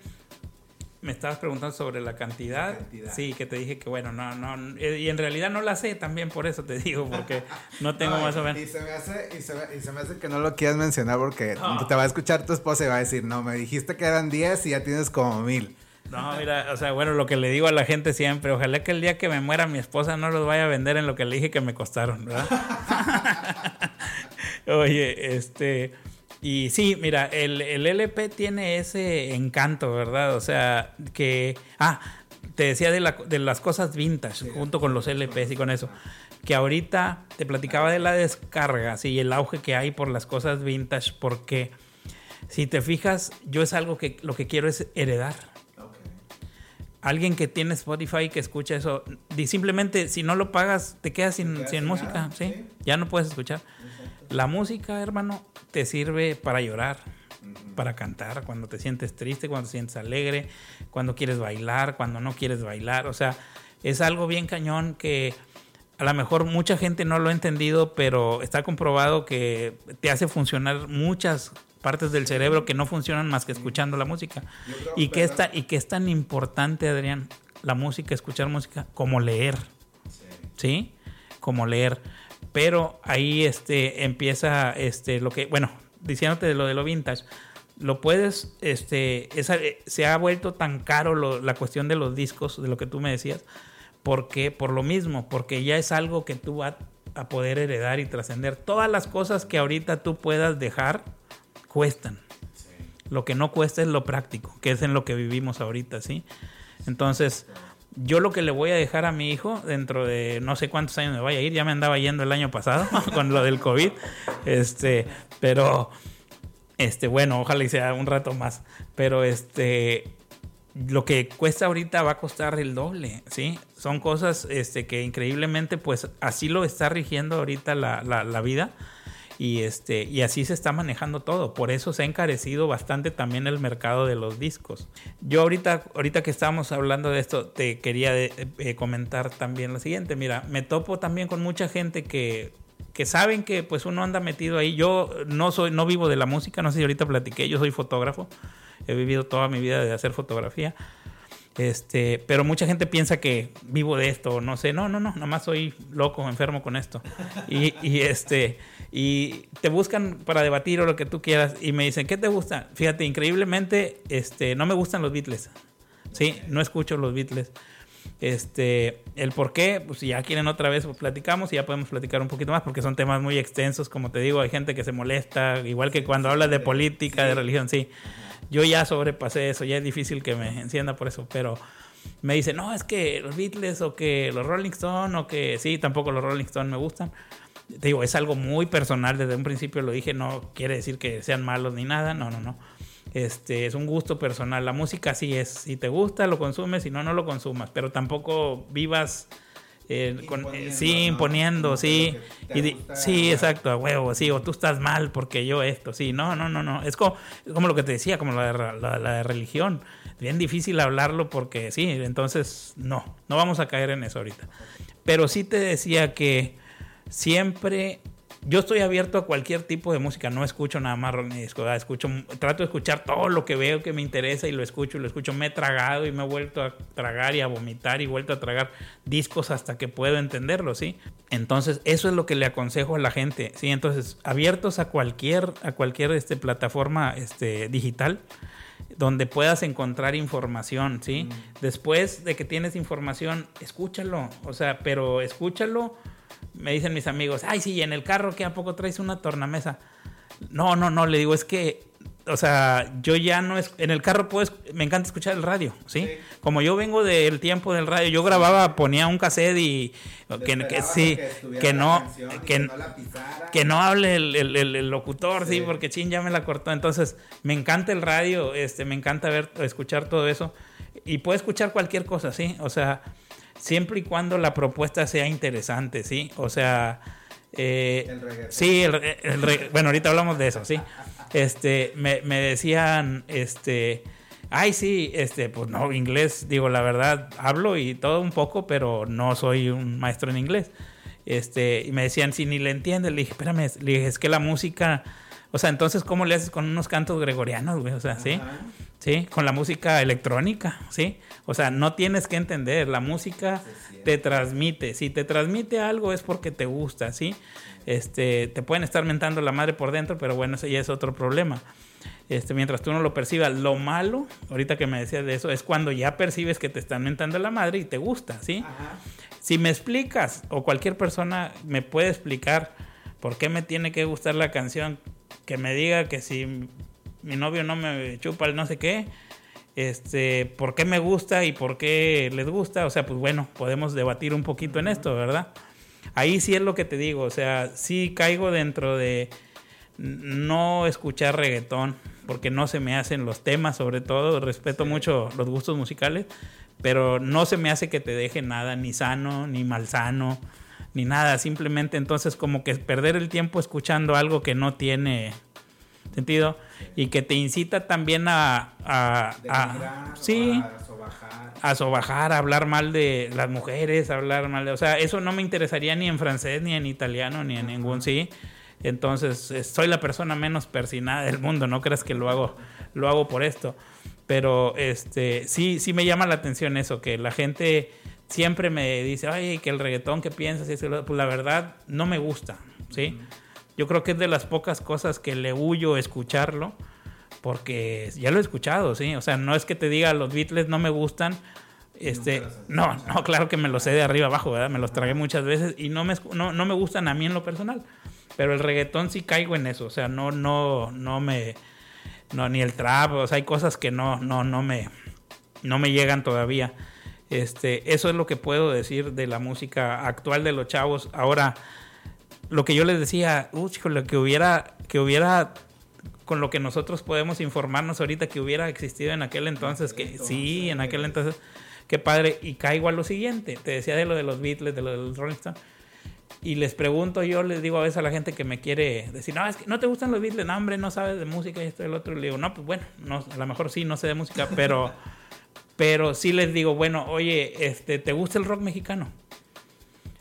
me estabas preguntando sobre la cantidad. Sí, que te dije que bueno, no, no, y en realidad no la sé también por eso te digo, porque no tengo más o menos. Y se me hace, y se me, y se me hace que no lo quieras mencionar porque te va a escuchar tu esposa y va a decir, no, me dijiste que eran 10 y ya tienes como mil. No, mira, o sea, bueno, lo que le digo a la gente siempre, ojalá que el día que me muera mi esposa no los vaya a vender en lo que le dije que me costaron, ¿verdad? Oye, este, y sí, mira, el, el, LP tiene ese encanto, ¿verdad? O sea, que, ah, te decía de, la, de las cosas vintage, junto con los LPs y con eso, que ahorita te platicaba de la descarga, sí, y el auge que hay por las cosas vintage, porque si te fijas, yo es algo que lo que quiero es heredar. Alguien que tiene Spotify que escucha eso, simplemente si no lo pagas, te quedas sin, sin música, ¿sí? Ya no puedes escuchar. La música, hermano, te sirve para llorar, para cantar, cuando te sientes triste, cuando te sientes alegre, cuando quieres bailar, cuando no quieres bailar. O sea, es algo bien cañón que a lo mejor mucha gente no lo ha entendido, pero está comprobado que te hace funcionar muchas partes del cerebro que no funcionan más que escuchando la música. Y que, está, y que es tan importante, Adrián, la música, escuchar música, como leer. ¿Sí? Como leer. Pero ahí este, empieza este, lo que, bueno, diciéndote de lo de lo vintage, lo puedes, este, se ha vuelto tan caro la cuestión de los discos, de lo que tú me decías, porque por lo mismo, porque ya es algo que tú vas a poder heredar y trascender. Todas las cosas que ahorita tú puedas dejar cuestan. Lo que no cuesta es lo práctico, que es en lo que vivimos ahorita, ¿sí? Entonces, yo lo que le voy a dejar a mi hijo dentro de no sé cuántos años me vaya a ir, ya me andaba yendo el año pasado con lo del COVID, este, pero, este, bueno, ojalá y sea un rato más, pero este, lo que cuesta ahorita va a costar el doble, ¿sí? Son cosas, este, que increíblemente, pues, así lo está rigiendo ahorita la, la, la vida y este y así se está manejando todo. Por eso se ha encarecido bastante también el mercado de los discos. Yo ahorita ahorita que estábamos hablando de esto te quería eh, comentar también lo siguiente. Mira me topo también con mucha gente que que saben que pues uno anda metido ahí. Yo no soy no vivo de la música no sé si ahorita platiqué yo soy fotógrafo. He vivido toda mi vida de hacer fotografía. Este, pero mucha gente piensa que vivo de esto, no sé, no, no, no, nada más soy loco, enfermo con esto. Y, y, este, y te buscan para debatir o lo que tú quieras y me dicen, ¿qué te gusta? Fíjate, increíblemente, este, no me gustan los Beatles. Sí, no escucho los Beatles. Este, el por qué, pues si ya quieren otra vez, pues platicamos y ya podemos platicar un poquito más porque son temas muy extensos, como te digo, hay gente que se molesta, igual que cuando hablas de política, de religión, sí. Yo ya sobrepasé eso, ya es difícil que me encienda por eso, pero me dice, no, es que los Beatles o que los Rolling Stones o que sí, tampoco los Rolling Stones me gustan. Te digo, es algo muy personal, desde un principio lo dije, no quiere decir que sean malos ni nada, no, no, no. Este, es un gusto personal. La música sí es, si te gusta, lo consumes, si no, no lo consumas, pero tampoco vivas eh, con, eh, sí, imponiendo, sí. Y sí, exacto, a huevo, sí, o tú estás mal porque yo esto, sí, no, no, no, no. Es como, como lo que te decía, como la de, la, la de religión. Bien difícil hablarlo porque sí, entonces no, no vamos a caer en eso ahorita. Pero sí te decía que siempre yo estoy abierto a cualquier tipo de música, no escucho nada más rock ni disco, escucho, trato de escuchar todo lo que veo que me interesa y lo escucho y lo escucho. Me he tragado y me he vuelto a tragar y a vomitar y vuelto a tragar discos hasta que puedo entenderlo, ¿sí? Entonces, eso es lo que le aconsejo a la gente, ¿sí? Entonces, abiertos a cualquier, a cualquier este, plataforma este, digital donde puedas encontrar información, ¿sí? Mm. Después de que tienes información, escúchalo, o sea, pero escúchalo me dicen mis amigos, ay, sí, en el carro que a poco traes una tornamesa. No, no, no, le digo, es que, o sea, yo ya no es, en el carro puedo, me encanta escuchar el radio, ¿sí? Como yo vengo del tiempo del radio, yo grababa, ponía un cassette y que, sí, que, no, que, que, no hable el, el, locutor, sí. porque chin ya me la cortó. Entonces, me encanta el radio, este, me encanta ver, escuchar todo eso y puedo escuchar cualquier cosa, sí, o sea siempre y cuando la propuesta sea interesante, ¿sí? O sea, eh, sí, bueno, ahorita hablamos de eso, sí. Este, me, me, decían, este, ay, sí, este, pues no, inglés, digo, la verdad, hablo y todo un poco, pero no soy un maestro en inglés. Este, y me decían, si ni le entiendes, le dije, espérame, le dije, es que la música, o sea, entonces, ¿cómo le haces con unos cantos gregorianos, güey? O sea, ¿sí? ¿Sí? Con la música electrónica, ¿sí? O sea, no tienes que entender, la música te transmite. Si te transmite algo es porque te gusta, ¿sí? Este, te pueden estar mentando la madre por dentro, pero bueno, ese ya es otro problema. Este, mientras tú no lo percibas, lo malo, ahorita que me decías de eso, es cuando ya percibes que te están mentando la madre y te gusta, ¿sí? Si me explicas, o cualquier persona me puede explicar por qué me tiene que gustar la canción, que me diga que si mi novio no me chupa el no sé qué, este, por qué me gusta y por qué les gusta, o sea, pues bueno, podemos debatir un poquito en esto, ¿verdad? Ahí sí es lo que te digo, o sea, sí caigo dentro de no escuchar reggaetón, porque no se me hacen los temas, sobre todo, respeto mucho los gustos musicales, pero no se me hace que te deje nada, ni sano, ni malsano, ni nada, simplemente entonces como que perder el tiempo escuchando algo que no tiene sentido y que te incita también a, a, sí, a sobajar. a hablar mal de las mujeres, a hablar mal de, o sea, eso no me interesaría ni en francés, ni en italiano, ni en ningún sí. Entonces, soy la persona menos persinada del mundo, no creas que lo hago, lo hago por esto. Pero este, sí, sí me llama la atención eso, que la gente siempre me dice, ay, que el reggaetón, ¿qué piensas? Y pues la verdad, no me gusta, ¿sí? Yo creo que es de las pocas cosas que le huyo escucharlo, porque ya lo he escuchado, ¿sí? O sea, no es que te diga los Beatles no me gustan, este, no, no, claro que me los sé de arriba abajo, ¿verdad? Me los tragué muchas veces y no me, no, no me gustan a mí en lo personal. Pero el reggaetón sí caigo en eso, o sea, no, no, no me, no, ni el trap, o sea, hay cosas que no, no, no me, no me llegan todavía. Este, eso es lo que puedo decir de la música actual de los chavos. Ahora, lo que yo les decía, uy, lo que hubiera, que hubiera, con lo que nosotros podemos informarnos ahorita, que hubiera existido en aquel entonces, que sí, en aquel entonces, qué padre. Y caigo a lo siguiente, te decía de lo de los Beatles, de lo de los Rolling Stones. Y les pregunto, yo les digo a veces a la gente que me quiere decir, no, es que no te gustan los Beatles, no, hombre, no sabes de música y esto y el otro. Y le digo, no, pues bueno, no, a lo mejor sí, no sé de música, pero, pero sí les digo, bueno, oye, este, ¿te gusta el rock mexicano?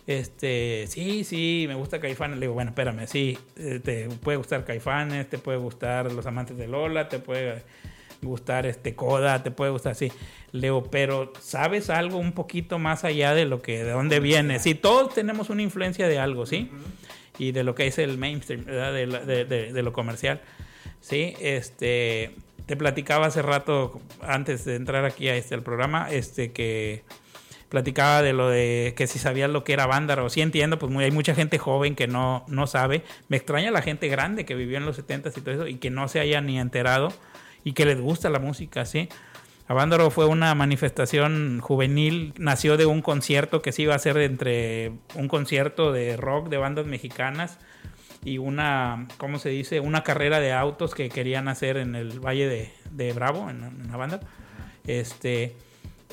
Este, sí, sí, me gusta Caifanes. Le digo, bueno, espérame, sí, eh, te puede gustar Caifanes, te puede gustar Los Amantes de Lola, te puede gustar este Coda, te puede gustar así. Le digo, pero ¿sabes algo un poquito más allá de lo que, de dónde viene? Sí, todos tenemos una influencia de algo, ¿sí? Y de lo que es el mainstream, ¿verdad? De, de, de, lo comercial. Sí, este, te platicaba hace rato, antes de entrar aquí a este, al programa, este, que platicaba de lo de que si sabías lo que era Vándaro. Sí entiendo, pues muy, hay mucha gente joven que no, no sabe. Me extraña la gente grande que vivió en los 70s y todo eso y que no se haya ni enterado y que les gusta la música, ¿sí? Avándaro fue una manifestación juvenil, nació de un concierto que se iba a hacer entre un concierto de rock de bandas mexicanas y una, ¿cómo se dice? Una carrera de autos que querían hacer en el Valle de, Bravo, en, en banda. Este,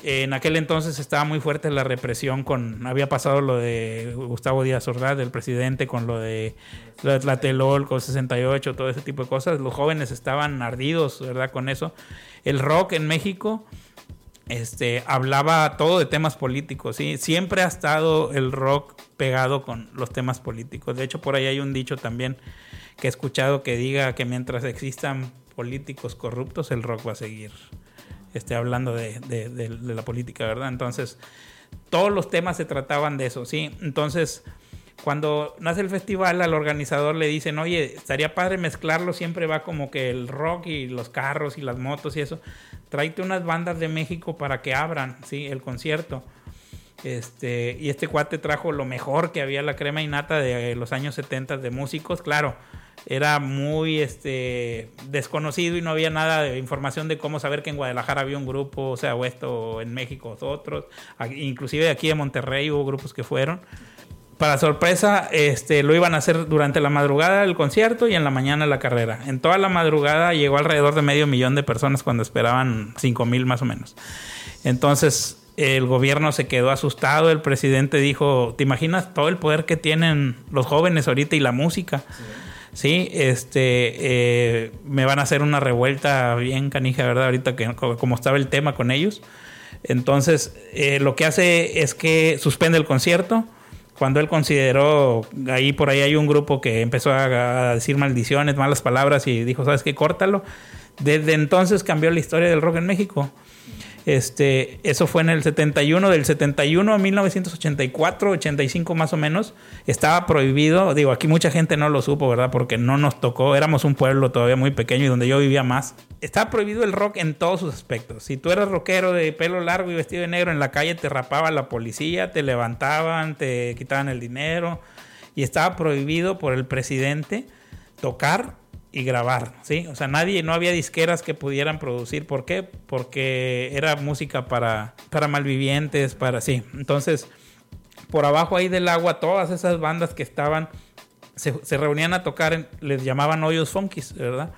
en aquel entonces estaba muy fuerte la represión con había pasado lo de Gustavo Díaz Ordaz, del presidente, con lo de la con 68, todo ese tipo de cosas. Los jóvenes estaban ardidos, ¿verdad? Con eso. El rock en México este, hablaba todo de temas políticos, ¿sí? Siempre ha estado el rock pegado con los temas políticos. De hecho, por ahí hay un dicho también que he escuchado que diga que mientras existan políticos corruptos, el rock va a seguir esté hablando de, de, la política, ¿verdad? Entonces, todos los temas se trataban de eso, ¿sí? Entonces, cuando nace el festival, al organizador le dicen, oye, estaría padre mezclarlo, siempre va como que el rock y los carros y las motos y eso. Tráete unas bandas de México para que abran, ¿sí? El concierto. Este, y este cuate trajo lo mejor que había la crema y nata de los años 70 de músicos, claro era muy este, desconocido y no había nada de información de cómo saber que en Guadalajara había un grupo, o sea, o esto en México otros, inclusive aquí en Monterrey hubo grupos que fueron. Para sorpresa, este, lo iban a hacer durante la madrugada del concierto y en la mañana la carrera. En toda la madrugada llegó alrededor de medio millón de personas cuando esperaban cinco mil más o menos. Entonces, el gobierno se quedó asustado, el presidente dijo, ¿te imaginas todo el poder que tienen los jóvenes ahorita y la música? Sí, este, eh, me van a hacer una revuelta bien canija, ¿verdad? Ahorita que como estaba el tema con ellos. Entonces, eh, lo que hace es que suspende el concierto. Cuando él consideró, ahí por ahí hay un grupo que empezó a, decir maldiciones, malas palabras y dijo, ¿sabes qué? Córtalo. Desde entonces cambió la historia del rock en México. Este, eso fue en el 71, del 71 a 1984, 85 más o menos, estaba prohibido, digo, aquí mucha gente no lo supo, ¿verdad? Porque no nos tocó, éramos un pueblo todavía muy pequeño y donde yo vivía más. Estaba prohibido el rock en todos sus aspectos. Si tú eras rockero de pelo largo y vestido de negro en la calle, te rapaba la policía, te levantaban, te quitaban el dinero y estaba prohibido por el presidente tocar y grabar, ¿sí? O sea, nadie, no había disqueras que pudieran producir. ¿Por qué? Porque era música para, para malvivientes, para, sí. Entonces, por abajo ahí del agua, todas esas bandas que estaban, se, reunían a tocar, les llamaban hoyos funkis, ¿verdad?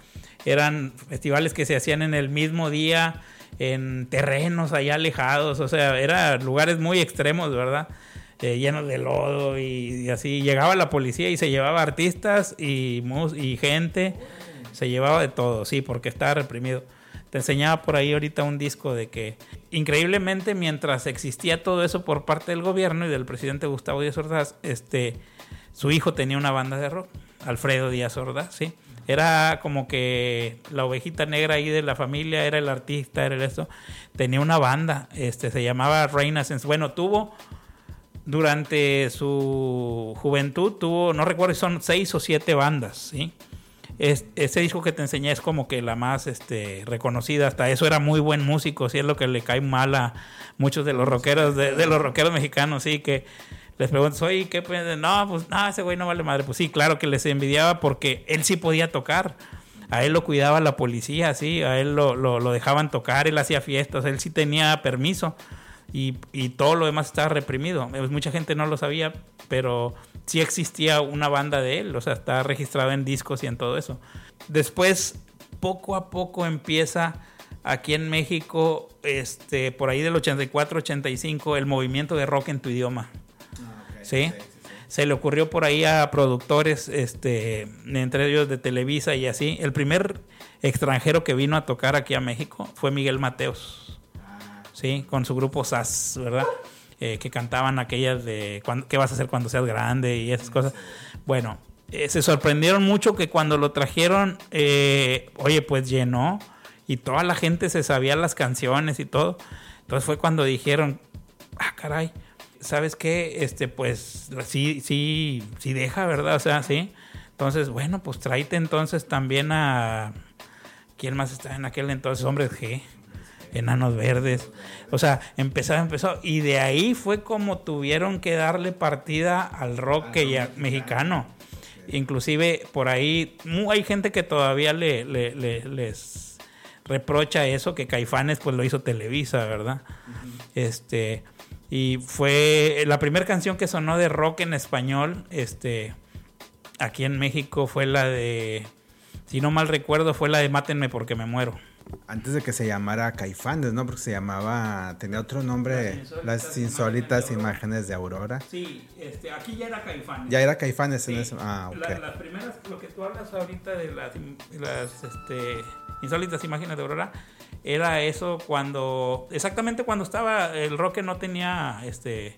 Eran festivales que se hacían en el mismo día, en terrenos allá alejados, o sea, eran lugares muy extremos, ¿verdad? Eh, llenos de lodo y, así. Llegaba la policía y se llevaba artistas y, y gente, se llevaba de todo, sí, porque estaba reprimido. Te enseñaba por ahí ahorita un disco de que increíblemente mientras existía todo eso por parte del gobierno y del presidente Gustavo Díaz Ordaz, este, su hijo tenía una banda de rock, Alfredo Díaz Ordaz, sí. Era como que la ovejita negra ahí de la familia, era el artista, era esto. Tenía una banda, este, se llamaba Renaissance. Bueno, tuvo durante su juventud tuvo, no recuerdo si son seis o siete bandas, ¿sí? ese disco que te enseñé es como que la más este, reconocida, hasta eso era muy buen músico, sí es lo que le cae mal a muchos de los rockeros, de, los rockeros mexicanos, sí, que les pregunto, oye, ¿qué? No, pues no, ese güey no vale madre. Pues sí, claro que les envidiaba porque él sí podía tocar. A él lo cuidaba la policía, sí, a él lo, lo, lo dejaban tocar, él hacía fiestas, él sí tenía permiso y, todo lo demás estaba reprimido. Mucha gente no lo sabía, pero sí existía una banda de él, o sea, está registrado en discos y en todo eso. Después, poco a poco empieza aquí en México, este, por ahí del 84-85, el movimiento de rock en tu idioma. Ah, ¿Sí? Se le ocurrió por ahí a productores, este, entre ellos de Televisa y así. El primer extranjero que vino a tocar aquí a México fue Miguel Mateos. ¿Sí? Con su grupo SAS, ¿verdad? Eh, que cantaban aquellas de ¿qué vas a hacer cuando seas grande? y esas cosas. Bueno, eh, se sorprendieron mucho que cuando lo trajeron, eh, oye, pues llenó y toda la gente se sabía las canciones y todo. Entonces fue cuando dijeron, ah, caray, ¿sabes qué? Este, pues sí, sí, sí deja, ¿verdad? O sea, sí. Entonces, bueno, pues tráete entonces también a... ¿Quién más está en aquel entonces? Hombres G. Enanos Verdes. O sea, empezó, empezó. Y de ahí fue como tuvieron que darle partida al rock ya, mexicano. Inclusive por ahí hay gente que todavía le, les reprocha eso, que Caifanes pues lo hizo Televisa, ¿verdad? Este y fue la primera canción que sonó de rock en español, este aquí en México fue la de si no mal recuerdo fue la de Mátenme porque me muero antes de que se llamara Caifanes, ¿no? Porque se llamaba, tenía otro nombre, Las Insólitas, Imágenes, de Aurora. Sí, este, aquí ya era Caifanes. Ya era Caifanes en eso. Ah, ok. las primeras, lo que tú hablas ahorita de las, las este, Insólitas Imágenes de Aurora, era eso cuando, exactamente cuando estaba, el rock no tenía, este...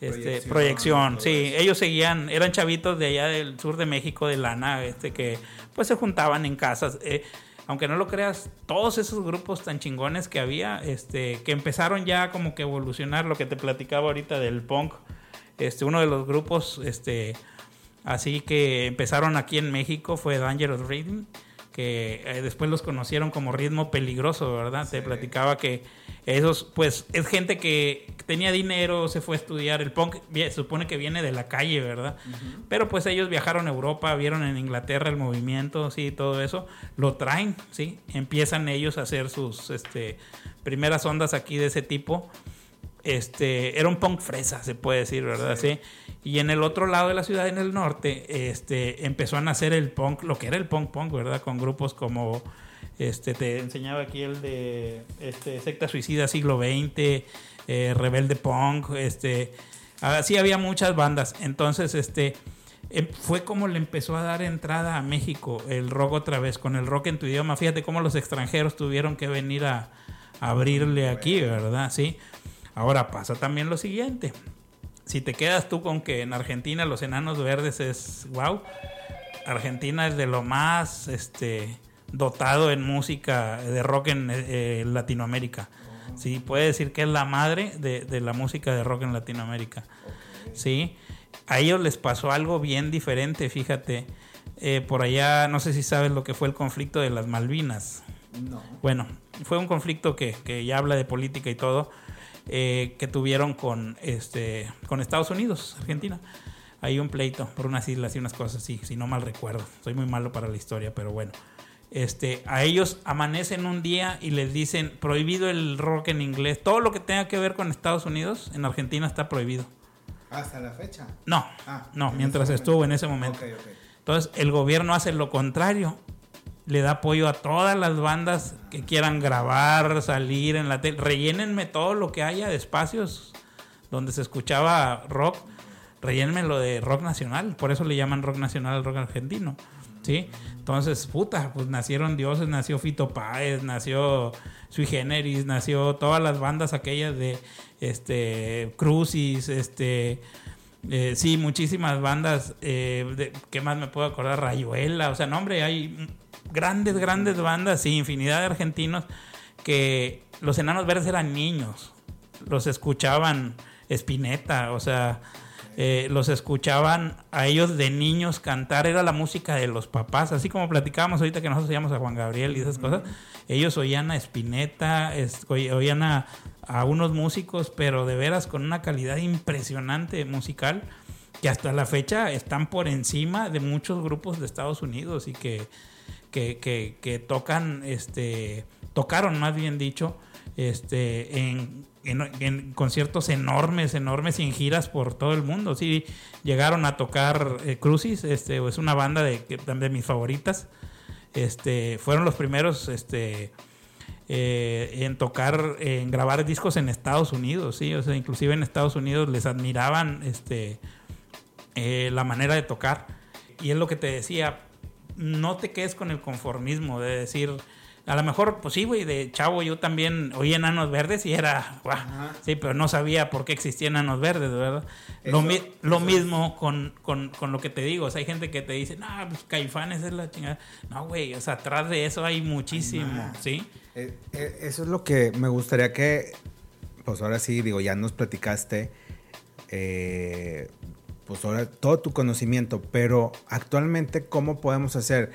Este, proyección, sí, ellos seguían, eran chavitos de allá del sur de México, de lana, este, que pues se juntaban en casas. Eh, aunque no lo creas, todos esos grupos tan chingones que había, este, que empezaron ya como que evolucionar lo que te platicaba ahorita del punk. Este, uno de los grupos, este, así que empezaron aquí en México fue Dangerous Rhythm que eh, después los conocieron como ritmo peligroso, ¿verdad? Te platicaba que esos, pues, es gente que tenía dinero, se fue a estudiar. El punk se supone que viene de la calle, ¿verdad? Pero pues ellos viajaron a Europa, vieron en Inglaterra el movimiento, sí, todo eso. Lo traen, sí. Empiezan ellos a hacer sus este, primeras ondas aquí de ese tipo. Este, era un punk fresa, se puede decir, ¿verdad? Sí. Y en el otro lado de la ciudad, en el norte, este, empezó a nacer el punk, lo que era el punk punk, ¿verdad? Con grupos como, este, te enseñaba aquí el de este, Secta Suicida Siglo XX, eh, Rebelde Punk, este, así había muchas bandas. Entonces, este, em, fue como le empezó a dar entrada a México el rock otra vez, con el rock en tu idioma. Fíjate cómo los extranjeros tuvieron que venir a, a abrirle aquí, ¿verdad? Sí. Ahora pasa también lo siguiente si te quedas tú con que en Argentina los enanos verdes es wow, Argentina es de lo más este, dotado en música de rock en eh, Latinoamérica. Sí, puede decir que es la madre de, la música de rock en Latinoamérica. Sí, a ellos les pasó algo bien diferente, fíjate. Eh, por allá, no sé si sabes lo que fue el conflicto de las Malvinas. No. Bueno, fue un conflicto que, que ya habla de política y todo eh, que tuvieron con, este, con Estados Unidos, Argentina. hay un pleito por unas islas y unas cosas así, si no mal recuerdo. Soy muy malo para la historia, pero bueno. Este, a ellos amanecen un día y les dicen prohibido el rock en inglés. Todo lo que tenga que ver con Estados Unidos, en Argentina está prohibido. ¿Hasta la fecha? No, ah, no, mientras estuvo en ese momento. Entonces el gobierno hace lo contrario. Le da apoyo a todas las bandas que quieran grabar, salir en la tele. Rellénenme todo lo que haya de espacios donde se escuchaba rock. Rellénenme lo de rock nacional. Por eso le llaman rock nacional al rock argentino. ¿Sí? Entonces, puta, pues nacieron dioses, nació Fito Páez, nació Sui Generis, nació todas las bandas aquellas de este Crucis, este eh, sí, muchísimas bandas. Eh, ¿Qué más me puedo acordar? Rayuela. O sea, no, hombre, hay grandes, grandes bandas, sí, infinidad de argentinos que los enanos verdes eran niños. Los escuchaban Spinetta, o sea, eh, los escuchaban a ellos de niños cantar, era la música de los papás, así como platicábamos ahorita que nosotros oíamos a Juan Gabriel y esas cosas, ellos oían a Spinetta, oían a, a, unos músicos, pero de veras con una calidad impresionante musical, que hasta la fecha están por encima de muchos grupos de Estados Unidos y que, que, que, tocan, este, tocaron más bien dicho, este, en en, conciertos enormes, enormes y en giras por todo el mundo. Sí, llegaron a tocar eh, Crucis, este, es una banda de, de mis favoritas. Este, fueron los primeros este, eh, en tocar, en grabar discos en Estados Unidos, sí, inclusive en Estados Unidos les admiraban este, eh, la manera de tocar. Y es lo que te decía, no te quedes con el conformismo de decir, a lo mejor, pues sí, güey, de chavo yo también oía enanos verdes y era, sí, pero no sabía por qué existían enanos verdes, ¿verdad? lo, mismo con, lo que te digo, o sea, hay gente que te dice, no, pues caifanes es la chingada. No, güey, o sea, atrás de eso hay muchísimo, ¿sí? Eh, eh, eso es lo que me gustaría que, pues ahora sí, digo, ya nos platicaste, eh, pues ahora todo tu conocimiento, pero actualmente, ¿cómo podemos hacer?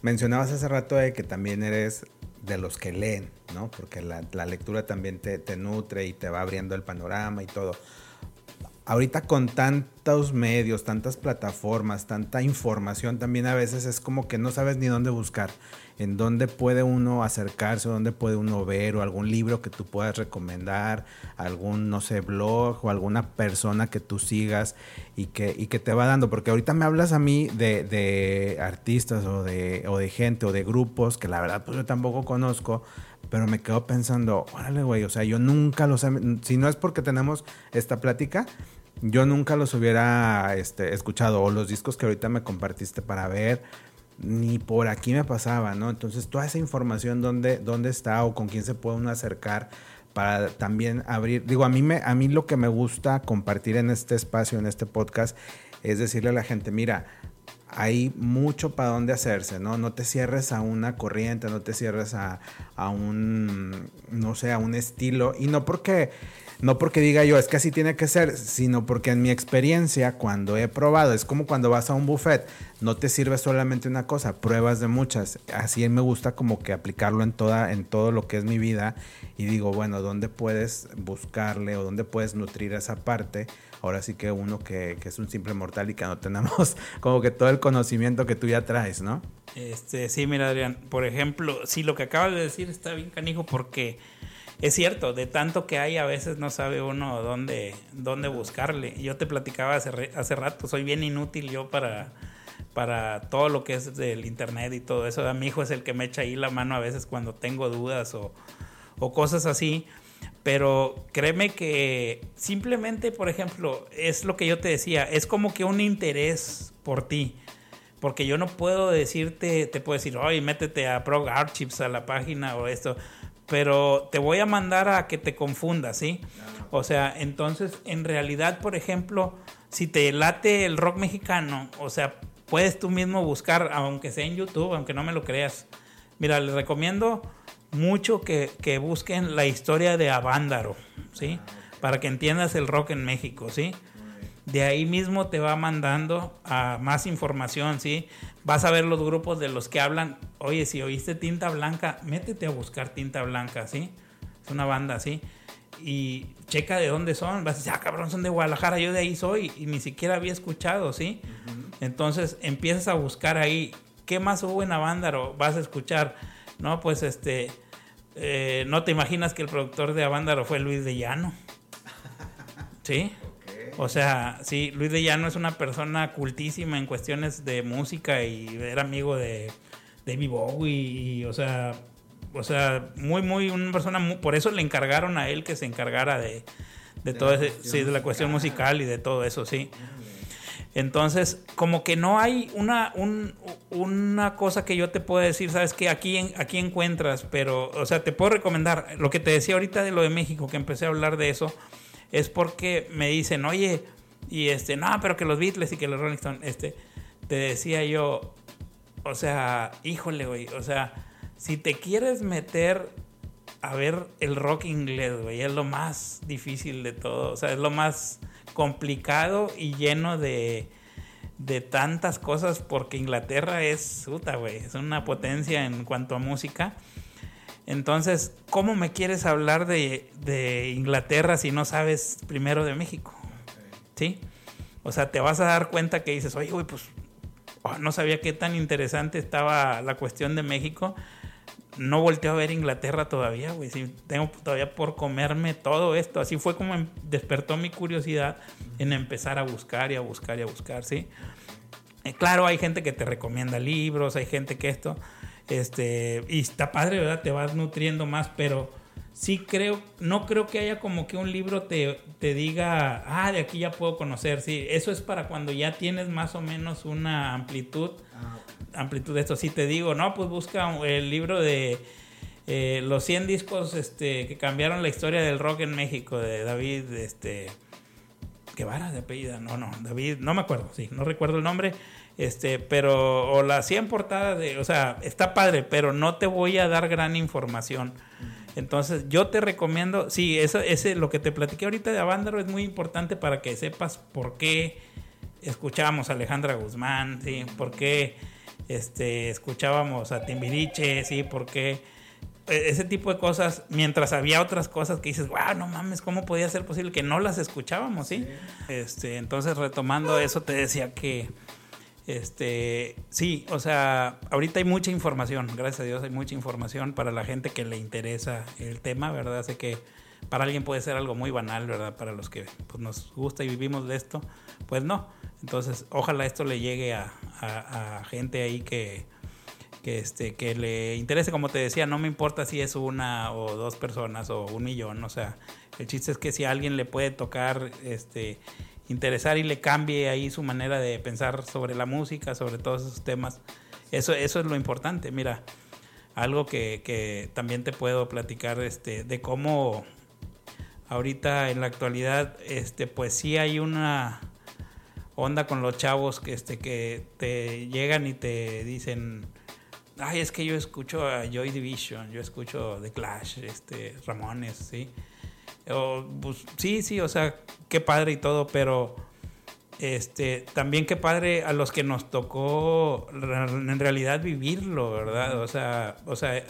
Mencionabas hace rato de que también eres de los que leen, ¿no? Porque la, lectura también te, nutre y te va abriendo el panorama y todo. Ahorita con tantos medios, tantas plataformas, tanta información, también a veces es como que no sabes ni dónde buscar en dónde puede uno acercarse, dónde puede uno ver, o algún libro que tú puedas recomendar, algún, no sé, blog o alguna persona que tú sigas y que, y que te va dando. Porque ahorita me hablas a mí de, de artistas o de, o de gente o de grupos que la verdad pues yo tampoco conozco, pero me quedo pensando, órale, güey, o sea, yo nunca los si no es porque tenemos esta plática, yo nunca los hubiera este, escuchado, o los discos que ahorita me compartiste para ver, ni por aquí me pasaba, ¿no? Entonces, toda esa información, ¿dónde, dónde está o con quién se puede uno acercar para también abrir? Digo, a mí, me, a mí lo que me gusta compartir en este espacio, en este podcast, es decirle a la gente, mira, hay mucho para dónde hacerse, ¿no? No te cierres a una corriente, no te cierres a, a un, no sé, a un estilo. Y no porque no porque diga yo, es que así tiene que ser, sino porque en mi experiencia, cuando he probado, es como cuando vas a un buffet, no te sirve solamente una cosa, pruebas de muchas. Así me gusta como que aplicarlo en, toda, en todo lo que es mi vida y digo, bueno, ¿dónde puedes buscarle o dónde puedes nutrir esa parte? Ahora sí que uno que, es un simple mortal y que no tenemos como que todo el conocimiento que tú ya traes, ¿no? Este, sí, mira, Adrián, por ejemplo, sí, lo que acabas de decir está bien canijo porque es cierto, de tanto que hay, a veces no sabe uno dónde, dónde buscarle. Yo te platicaba hace, hace rato, soy bien inútil yo para, para todo lo que es del internet y todo eso. Mi hijo es el que me echa ahí la mano a veces cuando tengo dudas o, o cosas así. Pero créeme que simplemente, por ejemplo, es lo que yo te decía, es como que un interés por ti. Porque yo no puedo decirte, te puedo decir, oye, métete a Prog Archives a la página o esto pero te voy a mandar a que te confundas, ¿sí? O sea, entonces, en realidad, por ejemplo, si te late el rock mexicano, o sea, puedes tú mismo buscar, aunque sea en YouTube, aunque no me lo creas. Mira, les recomiendo mucho que, que busquen la historia de Avándaro, ¿sí? Para que entiendas el rock en México, ¿sí? de ahí mismo te va mandando a más información, ¿sí? Vas a ver los grupos de los que hablan, oye, si oíste tinta blanca, métete a buscar tinta blanca, ¿sí? Es una banda, ¿sí? y checa de dónde son. Vas a decir, ah, cabrón, son de Guadalajara, yo de ahí soy y ni siquiera había escuchado, ¿sí? Entonces empiezas a buscar ahí, ¿qué más hubo en Avándaro? Vas a escuchar, ¿no? Pues este, eh, no te imaginas que el productor de Avándaro fue Luis de Llano. ¿Sí? O sea, sí, Luis de Llano es una persona cultísima en cuestiones de música y era amigo de David Bowie y, o sea, o sea, muy, muy, una persona, por eso le encargaron a él que se encargara de, de, todo ese, sí, de la cuestión musical y de todo eso, sí. Entonces, como que no hay una, una cosa que yo te pueda decir, sabes que aquí, aquí encuentras, pero, o sea, te puedo recomendar, lo que te decía ahorita de lo de México, que empecé a hablar de eso, es porque me dicen, oye, y este, no, pero que los Beatles y que los Rolling Stones, este, te decía yo, o sea, híjole, güey, o sea, si te quieres meter a ver el rock inglés, güey, es lo más difícil de todo. O sea, es lo más complicado y lleno de, de tantas cosas porque Inglaterra es, puta, güey, es una potencia en cuanto a música. Entonces, ¿cómo me quieres hablar de, de Inglaterra si no sabes primero de México? ¿Sí? O sea, te vas a dar cuenta que dices, oye, güey, pues oh, no sabía qué tan interesante estaba la cuestión de México no volteo a ver Inglaterra todavía, güey. Tengo todavía por comerme todo esto. Así fue como em, despertó mi curiosidad en empezar a buscar y a buscar y a buscar, ¿sí? Eh, claro, hay gente que te recomienda libros, hay gente que esto, este, y está padre, ¿verdad? Te vas nutriendo más, pero sí creo, no creo que haya como que un libro te, te diga, ah, de aquí ya puedo conocer, sí, eso es para cuando ya tienes más o menos una amplitud, ah, amplitud de esto, sí te digo, no, pues busca el libro de eh, los 100 discos este, que cambiaron la historia del rock en México, de David, este, Guevara de apellida, no, no, David, no me acuerdo, sí, no recuerdo el nombre, este, pero, o la 100 portada de, o sea, está padre, pero no te voy a dar gran información. Entonces, yo te recomiendo, sí, eso, ese, lo que te platiqué ahorita de Avándaro es muy importante para que sepas por qué escuchábamos a Alejandra Guzmán, sí, por qué este, escuchábamos a Timbiriche, sí, por qué e, ese tipo de cosas, mientras había otras cosas que dices, wow, no mames, ¿cómo podía ser posible que no las escuchábamos, sí? Este, entonces, retomando eso, te decía que este, sí, o sea, ahorita hay mucha información, gracias a Dios hay mucha información para la gente que le interesa el tema, ¿verdad? Sé que para alguien puede ser algo muy banal, ¿verdad? Para los que pues, nos gusta y vivimos de esto, pues no. Entonces, ojalá esto le llegue a, gente ahí que, que, este, que le interese, como te decía, no me importa si es una o dos personas o un millón, o sea, el chiste es que si a alguien le puede tocar, este, interesar y le cambie ahí su manera de pensar sobre la música, sobre todos esos temas. Eso, eso es lo importante. Mira, algo que, que también te puedo platicar este, de cómo ahorita en la actualidad, este, pues sí hay una onda con los chavos que, este, que te llegan y te dicen, ay, es que yo escucho a Joy Division, yo escucho The Clash, este, Ramones, ¿sí? pues, sí, sí, o sea, qué padre y todo, pero este, también qué padre a los que nos tocó en realidad vivirlo, ¿verdad? O sea, o sea,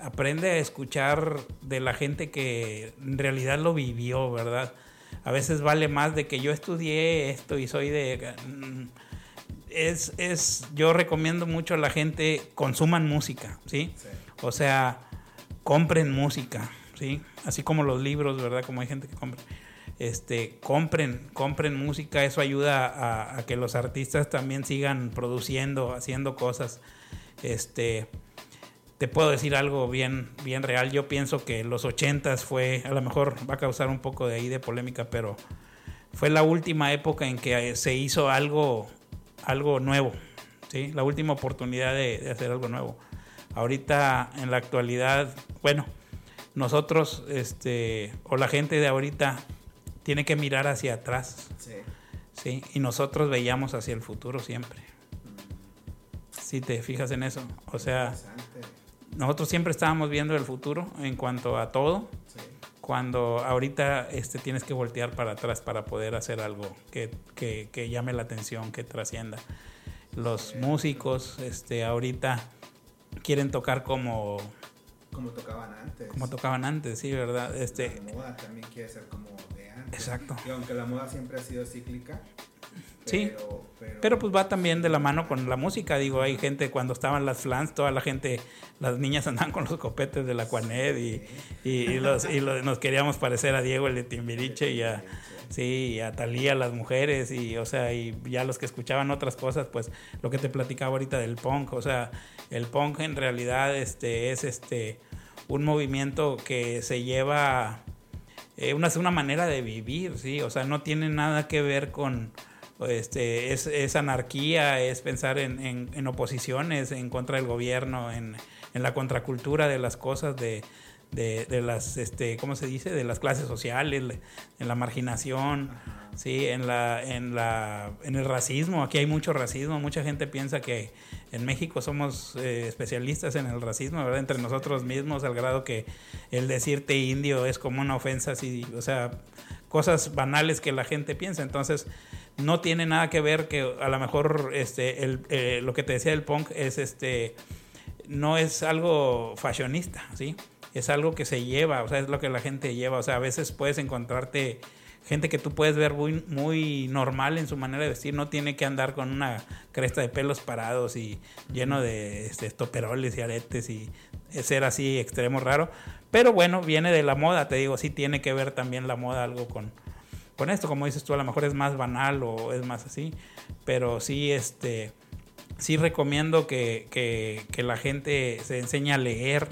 aprende a escuchar de la gente que en realidad lo vivió, ¿verdad? A veces vale más de que yo estudié esto y soy de... Mm, es, es, yo recomiendo mucho a la gente consuman música, ¿sí? sí. O sea, compren música, ¿sí? Así como los libros, ¿verdad? Como hay gente que compra. Este, compren, compren música, eso ayuda a, que los artistas también sigan produciendo, haciendo cosas. Este, te puedo decir algo bien, bien real. Yo pienso que los ochentas fue, a lo mejor va a causar un poco de ahí de polémica, pero fue la última época en que se hizo algo, algo nuevo, ¿sí? La última oportunidad de, de hacer algo nuevo. Ahorita, en la actualidad, bueno, nosotros, este, o la gente de ahorita, tiene que mirar hacia atrás. Sí. ¿sí? Y nosotros veíamos hacia el futuro siempre. Si te fijas en eso. O sea, nosotros siempre estábamos viendo el futuro en cuanto a todo. Sí. Cuando ahorita este, tienes que voltear para atrás para poder hacer algo que, que, que llame la atención, que trascienda. Los músicos este, ahorita quieren tocar como Como tocaban antes. Como tocaban antes, sí, ¿verdad? Este, la moda también quiere ser como de antes. Exacto. Y aunque la moda siempre ha sido cíclica. Sí, pero, pues va también de la mano con la música. Digo, hay gente, cuando estaban las flans, toda la gente, las niñas andaban con los copetes de la Cuanet y, y, los, y nos queríamos parecer a Diego el de Timbiriche y a, sí, a Talía, las mujeres, y o sea, y ya los que escuchaban otras cosas, pues lo que te platicaba ahorita del punk, o sea, el punk en realidad este, es este, un movimiento que se lleva, eh, una, una manera de vivir, ¿sí? O sea, no tiene nada que ver con este, es, anarquía, es pensar en, oposiciones, en contra del gobierno, en, la contracultura de las cosas, de, las, este, ¿cómo se dice? De las clases sociales, en la marginación, sí, en la, en la, en el racismo. Aquí hay mucho racismo. Mucha gente piensa que en México somos eh, especialistas en el racismo, ¿verdad? Entre nosotros mismos, al grado que el decirte indio es como una ofensa, así, o sea, cosas banales que la gente piensa. Entonces, no tiene nada que ver que a lo mejor este, el, eh, lo que te decía del punk es este no es algo fashionista, ¿sí? Es algo que se lleva, o sea, es lo que la gente lleva, o sea, a veces puedes encontrarte gente que tú puedes ver muy, muy normal en su manera de vestir, no tiene que andar con una cresta de pelos parados y lleno de este, estoperoles y aretes y ser así extremo raro, pero bueno, viene de la moda, te digo, sí tiene que ver también la moda algo con, con esto, como dices tú, a lo mejor es más banal o es más así, pero sí, este, sí recomiendo que, que, la gente se enseñe a leer,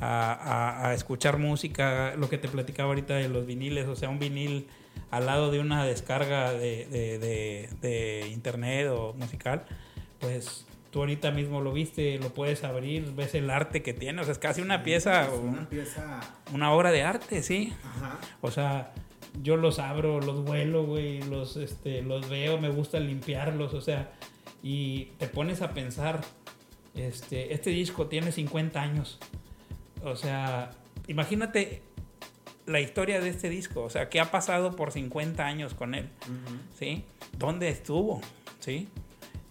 a, a, escuchar música, lo que te platicaba ahorita de los viniles, o sea, un vinil al lado de una descarga de, de, de, internet o musical, pues tú ahorita mismo lo viste, lo puedes abrir, ves el arte que tiene, o sea, es casi una pieza, una, pieza... una obra de arte, sí. Ajá. O sea, yo los abro, los vuelo, güey, los, este, los veo, me gusta limpiarlos, o sea, y te pones a pensar, este, este disco tiene 50 años, o sea, imagínate la historia de este disco, o sea, qué ha pasado por 50 años con él, ¿sí? ¿Dónde estuvo? ¿Sí?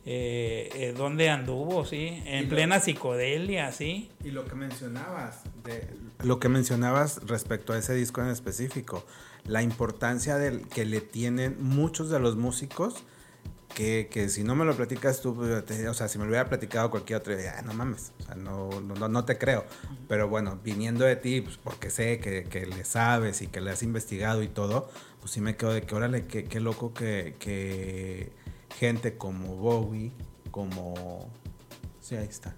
Eh, eh, dónde anduvo, sí, en plena psicodelia, sí. Y lo que mencionabas, de, lo que mencionabas respecto a ese disco en específico, la importancia del, que le tienen muchos de los músicos, que, que si no me lo platicas tú, pues, o sea, si me lo hubiera platicado cualquier otro, día, no mames, o sea, no, no, no, te creo. Pero bueno, viniendo de ti, pues porque sé que, que, le sabes y que le has investigado y todo, pues sí me quedo de que órale, qué, qué loco que, que gente como Bowie, como... Sí, ahí está.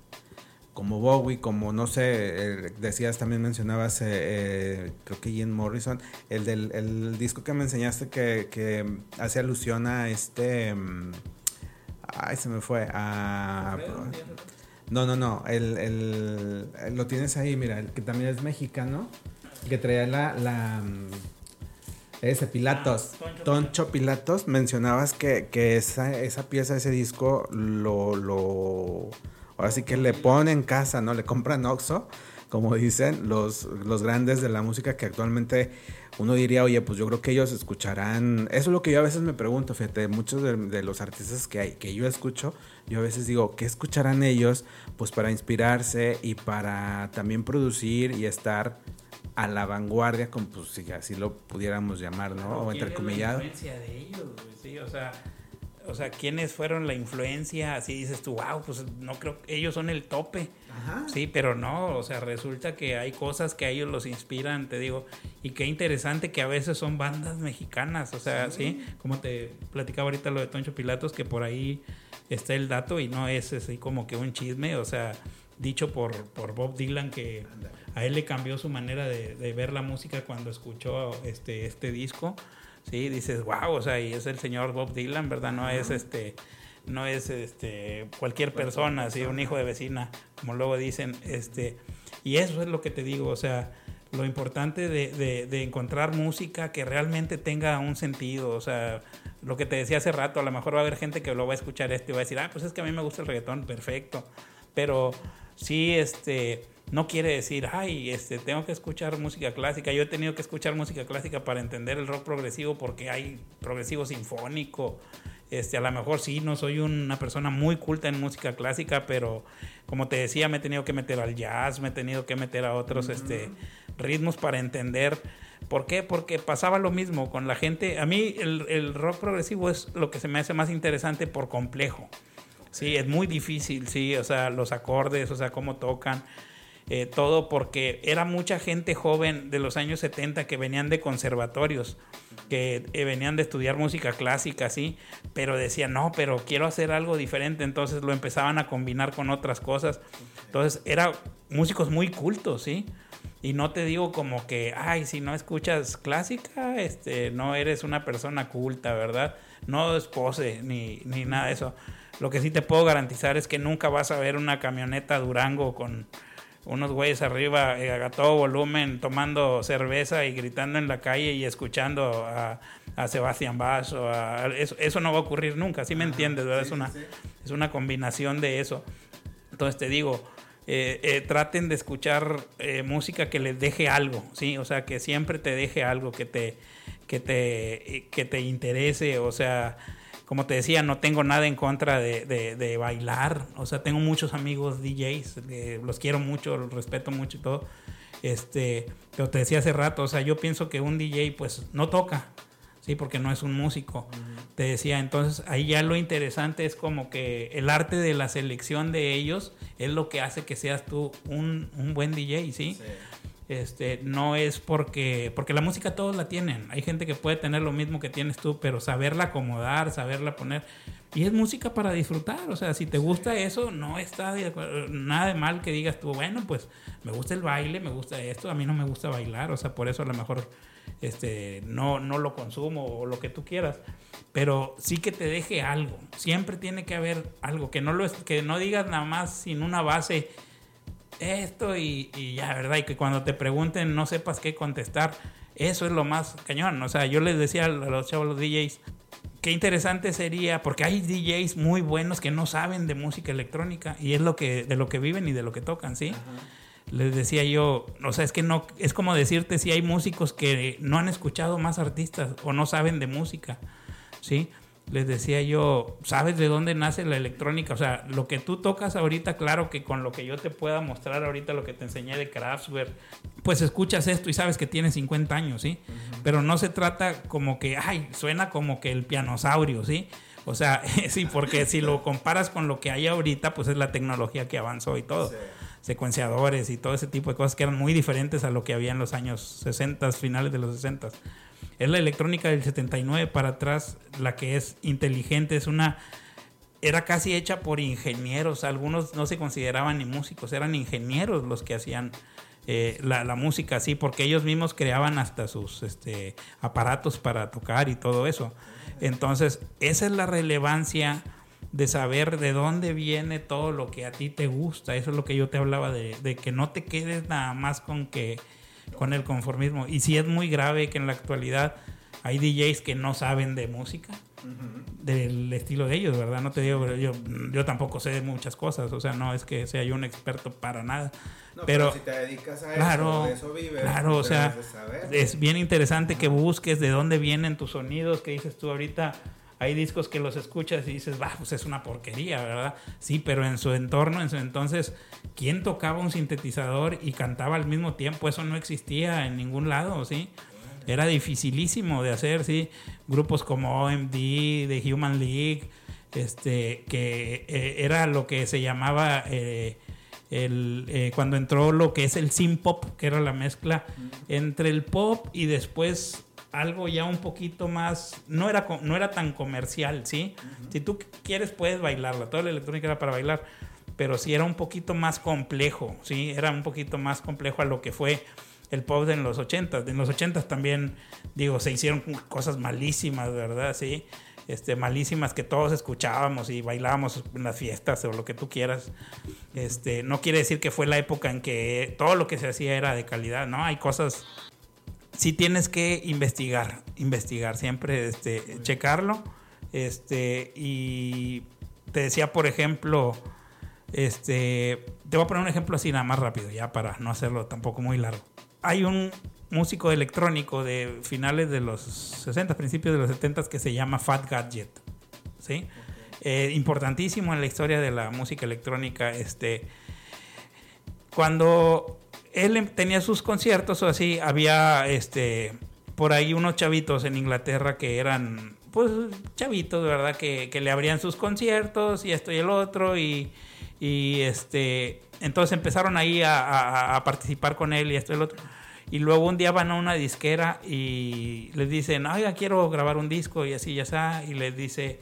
Como Bowie, como no sé, eh, decías también mencionabas, eh, eh, creo que Jim Morrison, el del el disco que me enseñaste que, que hace alusión a este... Mm, ay, se me fue. A, no, no, no. El, el, lo tienes ahí, mira, el que también es mexicano, que traía la, la mm, ese, Pilatos. Ah, Toncho, Pilatos. Mencionabas que, que esa, esa, pieza, ese disco, lo, lo. Ahora sí que le ponen en casa, ¿no? Le compran Oxo, como dicen los, los grandes de la música que actualmente uno diría, oye, pues yo creo que ellos escucharán. Eso es lo que yo a veces me pregunto, fíjate, muchos de, de, los artistas que hay, que yo escucho, yo a veces digo, ¿qué escucharán ellos? Pues para inspirarse y para también producir y estar a la vanguardia, como pues si así lo pudiéramos llamar, ¿no? o entrecomillado. La influencia de ellos, sí, o sea, o sea, ¿quiénes fueron la influencia? Así dices tú, wow, pues no creo, ellos son el tope. Ajá. Sí, pero no, o sea, resulta que hay cosas que a ellos los inspiran, te digo, y qué interesante que a veces son bandas mexicanas, o sea, sí, como te platicaba ahorita lo de Toncho Pilatos, que por ahí está el dato y no es así como que un chisme, o sea, dicho por, por Bob Dylan que a él le cambió su manera de, ver la música cuando escuchó este, este disco. Sí, dices, wow, o sea, y es el señor Bob Dylan, ¿verdad? No es este no es este cualquier persona, así un hijo de vecina, como luego dicen, este y eso es lo que te digo, o sea, lo importante de, de, de, encontrar música que realmente tenga un sentido, o sea, lo que te decía hace rato, a lo mejor va a haber gente que lo va a escuchar esto y va a decir, ah, pues es que a mí me gusta el reggaetón, perfecto, pero sí, este, no quiere decir, ay, este, tengo que escuchar música clásica. Yo he tenido que escuchar música clásica para entender el rock progresivo porque hay progresivo sinfónico, Este, a lo mejor sí, no soy una persona muy culta en música clásica, pero como te decía, me he tenido que meter al jazz, me he tenido que meter a otros este, ritmos para entender. ¿Por qué? Porque pasaba lo mismo con la gente. A mí el, el rock progresivo es lo que se me hace más interesante por complejo. Sí, es muy difícil, sí, o sea, los acordes, o sea, cómo tocan. Eh, todo porque era mucha gente joven de los años 70 que venían de conservatorios, que eh, venían de estudiar música clásica, sí, pero decían, no, pero quiero hacer algo diferente, entonces lo empezaban a combinar con otras cosas. Entonces, eran músicos muy cultos, sí. Y no te digo como que, ay, si no escuchas clásica, este, no eres una persona culta, ¿verdad? No es pose ni, ni nada de eso. Lo que sí te puedo garantizar es que nunca vas a ver una camioneta Durango con unos güeyes arriba eh, a todo volumen tomando cerveza y gritando en la calle y escuchando a, a Sebastián Bach o a, eso, eso, no va a ocurrir nunca, ¿sí me entiendes? ¿verdad? es, una, es una combinación de eso. Entonces te digo, eh, eh, traten de escuchar eh, música que les deje algo, ¿sí? O sea, que siempre te deje algo, que te, que te, que te interese, o sea como te decía, no tengo nada en contra de, de, bailar. O sea, tengo muchos amigos DJs, los quiero mucho, los respeto mucho y todo. Este, pero te decía hace rato, o sea, yo pienso que un DJ pues no toca, ¿sí? Porque no es un músico. Te decía, entonces ahí ya lo interesante es como que el arte de la selección de ellos es lo que hace que seas tú un, un buen DJ, ¿sí? sí. Este, no es porque, porque la música todos la tienen. Hay gente que puede tener lo mismo que tienes tú, pero saberla acomodar, saberla poner. Y es música para disfrutar. O sea, si te gusta eso, no está nada de mal que digas tú, bueno, pues me gusta el baile, me gusta esto, a mí no me gusta bailar. O sea, por eso a lo mejor este, no, no lo consumo o lo que tú quieras. Pero sí que te deje algo. Siempre tiene que haber algo. Que no, lo, que no digas nada más sin una base esto y, ya, ¿verdad? Y que cuando te pregunten no sepas qué contestar. Eso es lo más cañón. O sea, yo les decía a los chavos, los DJs, qué interesante sería, porque hay DJs muy buenos que no saben de música electrónica y es lo que, de lo que viven y de lo que tocan, ¿sí? Les decía yo, o sea, es que no, es como decirte si hay músicos que no han escuchado más artistas o no saben de música, ¿sí? Les decía yo, ¿sabes de dónde nace la electrónica? O sea, lo que tú tocas ahorita, claro que con lo que yo te pueda mostrar ahorita, lo que te enseñé de Kraftwerk, pues escuchas esto y sabes que tiene 50 años, ¿sí? Pero no se trata como que, ay, suena como que el pianosaurio, ¿sí? O sea, sí, porque si lo comparas con lo que hay ahorita, pues es la tecnología que avanzó y todo. Secuenciadores y todo ese tipo de cosas que eran muy diferentes a lo que había en los años 60, finales de los 60. Es la electrónica del 79 para atrás, la que es inteligente, es una... Era casi hecha por ingenieros, algunos no se consideraban ni músicos, eran ingenieros los que hacían eh, la, la, música así, porque ellos mismos creaban hasta sus este, aparatos para tocar y todo eso. Entonces, esa es la relevancia de saber de dónde viene todo lo que a ti te gusta. Eso es lo que yo te hablaba de, de que no te quedes nada más con que con el conformismo. Y sí es muy grave que en la actualidad hay DJs que no saben de música, del estilo de ellos, ¿verdad? No te digo, yo, yo tampoco sé de muchas cosas, o sea, no es que sea yo un experto para nada. pero, si te dedicas a claro, eso, de eso vives, claro, o sea, es bien interesante que busques de dónde vienen tus sonidos, que dices tú ahorita, hay discos que los escuchas y dices, bah, pues es una porquería, ¿verdad? Sí, pero en su entorno, en su entonces, ¿quién tocaba un sintetizador y cantaba al mismo tiempo? Eso no existía en ningún lado, ¿sí? Era dificilísimo de hacer, ¿sí? Grupos como OMD, The Human League, este, que eh, era lo que se llamaba... Eh, el, eh, cuando entró lo que es el synth pop, que era la mezcla entre el pop y después algo ya un poquito más, no era, no era tan comercial, ¿sí? Si tú quieres puedes bailarla, toda la electrónica era para bailar, pero sí era un poquito más complejo, ¿sí? Era un poquito más complejo a lo que fue el pop en los 80. En los 80 también, digo, se hicieron cosas malísimas, ¿verdad? Sí, este, malísimas que todos escuchábamos y bailábamos en las fiestas o lo que tú quieras. Este, no quiere decir que fue la época en que todo lo que se hacía era de calidad, ¿no? Hay cosas sí tienes que investigar, investigar, siempre este, checarlo. Este, y te decía, por ejemplo, este, te voy a poner un ejemplo así nada más rápido, ya para no hacerlo tampoco muy largo. Hay un músico electrónico de finales de los 60, principios de los 70 que se llama Fat Gadget. ¿sí? Eh, importantísimo en la historia de la música electrónica. Este, cuando él em, tenía sus conciertos o así, había este, por ahí unos chavitos en Inglaterra que eran, pues, chavitos, ¿verdad? Que, que le abrían sus conciertos y esto y el otro y, y este, entonces empezaron ahí a, participar con él y esto y el otro. Y luego un día van a una disquera y les dicen, oiga, quiero grabar un disco y así ya está. Y les dice,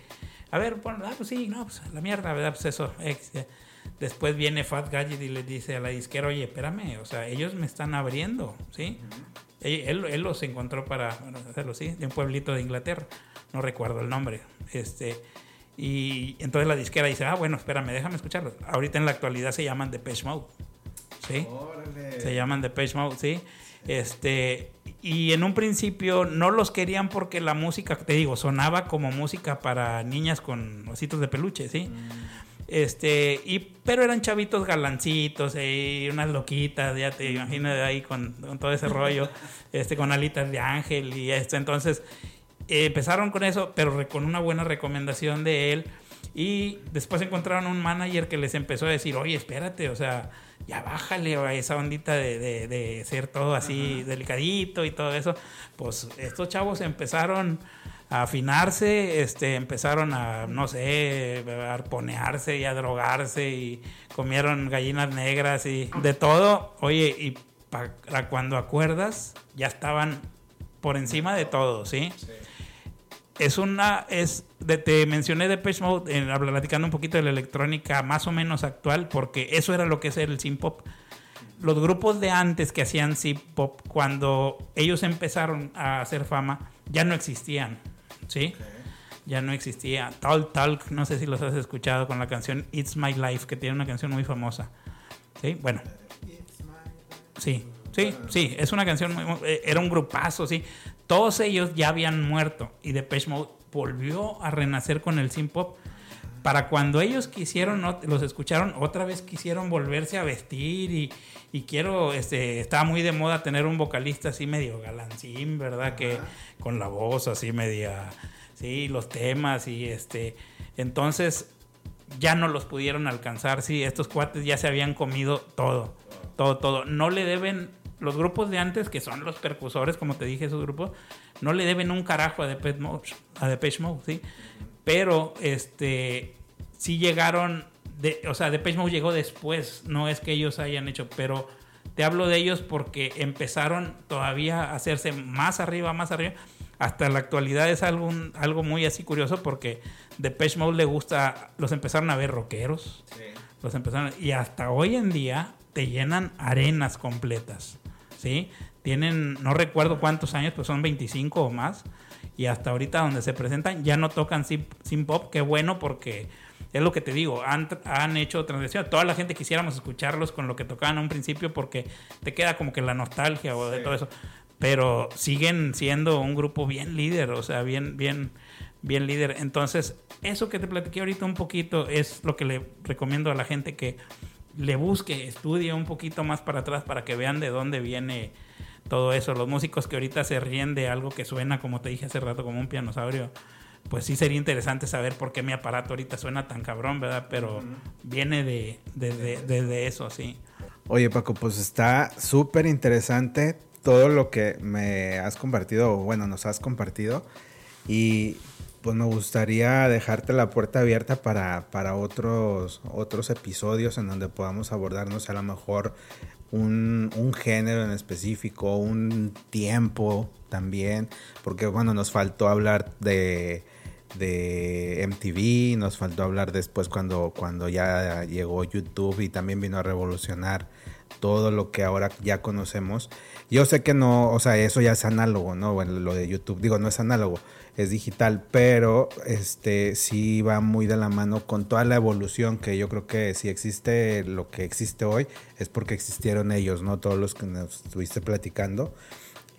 a ver, bueno, ah, pues sí, no, pues la mierda, ¿verdad? Pues eso. Después viene Fat Gadget y le dice a la disquera, oye, espérame, o sea, ellos me están abriendo, ¿sí? él, él, los encontró para hacerlo, ¿sí? De un pueblito de Inglaterra, no recuerdo el nombre. Este, y entonces la disquera dice, ah, bueno, espérame, déjame escucharlos. Ahorita en la actualidad se llaman Depeche Mode, ¿sí? Se llaman Depeche Mode, ¿sí? Este, y en un principio no los querían porque la música, te digo, sonaba como música para niñas con ositos de peluche, ¿sí? Mm. Este, y, pero eran chavitos galancitos y unas loquitas, ya te imaginas ahí con, todo ese rollo, este, con alitas de ángel y esto. Entonces, empezaron con eso, pero con una buena recomendación de él. Y después encontraron un manager que les empezó a decir, oye, espérate, o sea, ya bájale a esa ondita de, de, ser todo así delicadito y todo eso. Pues estos chavos empezaron a afinarse, este, empezaron a, no sé, a arponearse y a drogarse y comieron gallinas negras y de todo. Oye, y para cuando acuerdas, ya estaban por encima de todo, ¿sí? Es una, es, de, te mencioné de Page Mode, en, platicando un poquito de la electrónica más o menos actual, porque eso era lo que es el synth pop los grupos de antes que hacían synth pop, cuando ellos empezaron a hacer fama, ya no existían. ¿Sí? Ya no existía. Talk Talk, no sé si los has escuchado con la canción It's My Life, que tiene una canción muy famosa. ¿Sí? Bueno. Sí, sí, sí, es una canción muy, eh, era un grupazo, sí. Todos ellos ya habían muerto y Depeche Mode volvió a renacer con el synth pop. Para cuando ellos quisieron, los escucharon, otra vez quisieron volverse a vestir y, y quiero, este, estaba muy de moda tener un vocalista así medio galancín, ¿verdad? Que con la voz así media, sí, los temas y este, entonces ya no los pudieron alcanzar, sí, estos cuates ya se habían comido todo, todo, todo. No le deben, los grupos de antes, que son los percusores, como te dije, esos grupos, no le deben un carajo a Depeche Mode, a Depeche Mode, sí, pero este, sí llegaron de, o sea, Depeche Mode llegó después, no es que ellos hayan hecho, pero te hablo de ellos porque empezaron todavía a hacerse más arriba, más arriba. Hasta la actualidad es algo, algo muy así curioso porque Depeche Mode le gusta, los empezaron a ver rockeros, los empezaron, y hasta hoy en día te llenan arenas completas, ¿sí? Tienen, no recuerdo cuántos años, pues son 25 o más, y hasta ahorita donde se presentan ya no tocan sin, pop, qué bueno porque es lo que te digo, han, han hecho transición. Toda la gente quisiéramos escucharlos con lo que tocaban a un principio porque te queda como que la nostalgia o de todo eso. Pero siguen siendo un grupo bien líder, o sea, bien, bien, bien líder. Entonces, eso que te platiqué ahorita un poquito es lo que le recomiendo a la gente que le busque, estudie un poquito más para atrás para que vean de dónde viene todo eso. Los músicos que ahorita se ríen de algo que suena, como te dije hace rato, como un pianosaurio pues sí sería interesante saber por qué mi aparato ahorita suena tan cabrón, ¿verdad? Pero viene de, de, eso, sí. Oye, Paco, pues está súper interesante todo lo que me has compartido, o bueno, nos has compartido. Y pues me gustaría dejarte la puerta abierta para, para otros, otros episodios en donde podamos abordarnos a lo mejor un, un, género en específico, un tiempo también, porque bueno, nos faltó hablar de de MTV, nos faltó hablar después cuando, cuando ya llegó YouTube y también vino a revolucionar todo lo que ahora ya conocemos. Yo sé que no, o sea, eso ya es análogo, ¿no? Bueno, lo de YouTube, digo, no es análogo, es digital, pero este sí va muy de la mano con toda la evolución que yo creo que si existe lo que existe hoy es porque existieron ellos, ¿no? Todos los que nos estuviste platicando.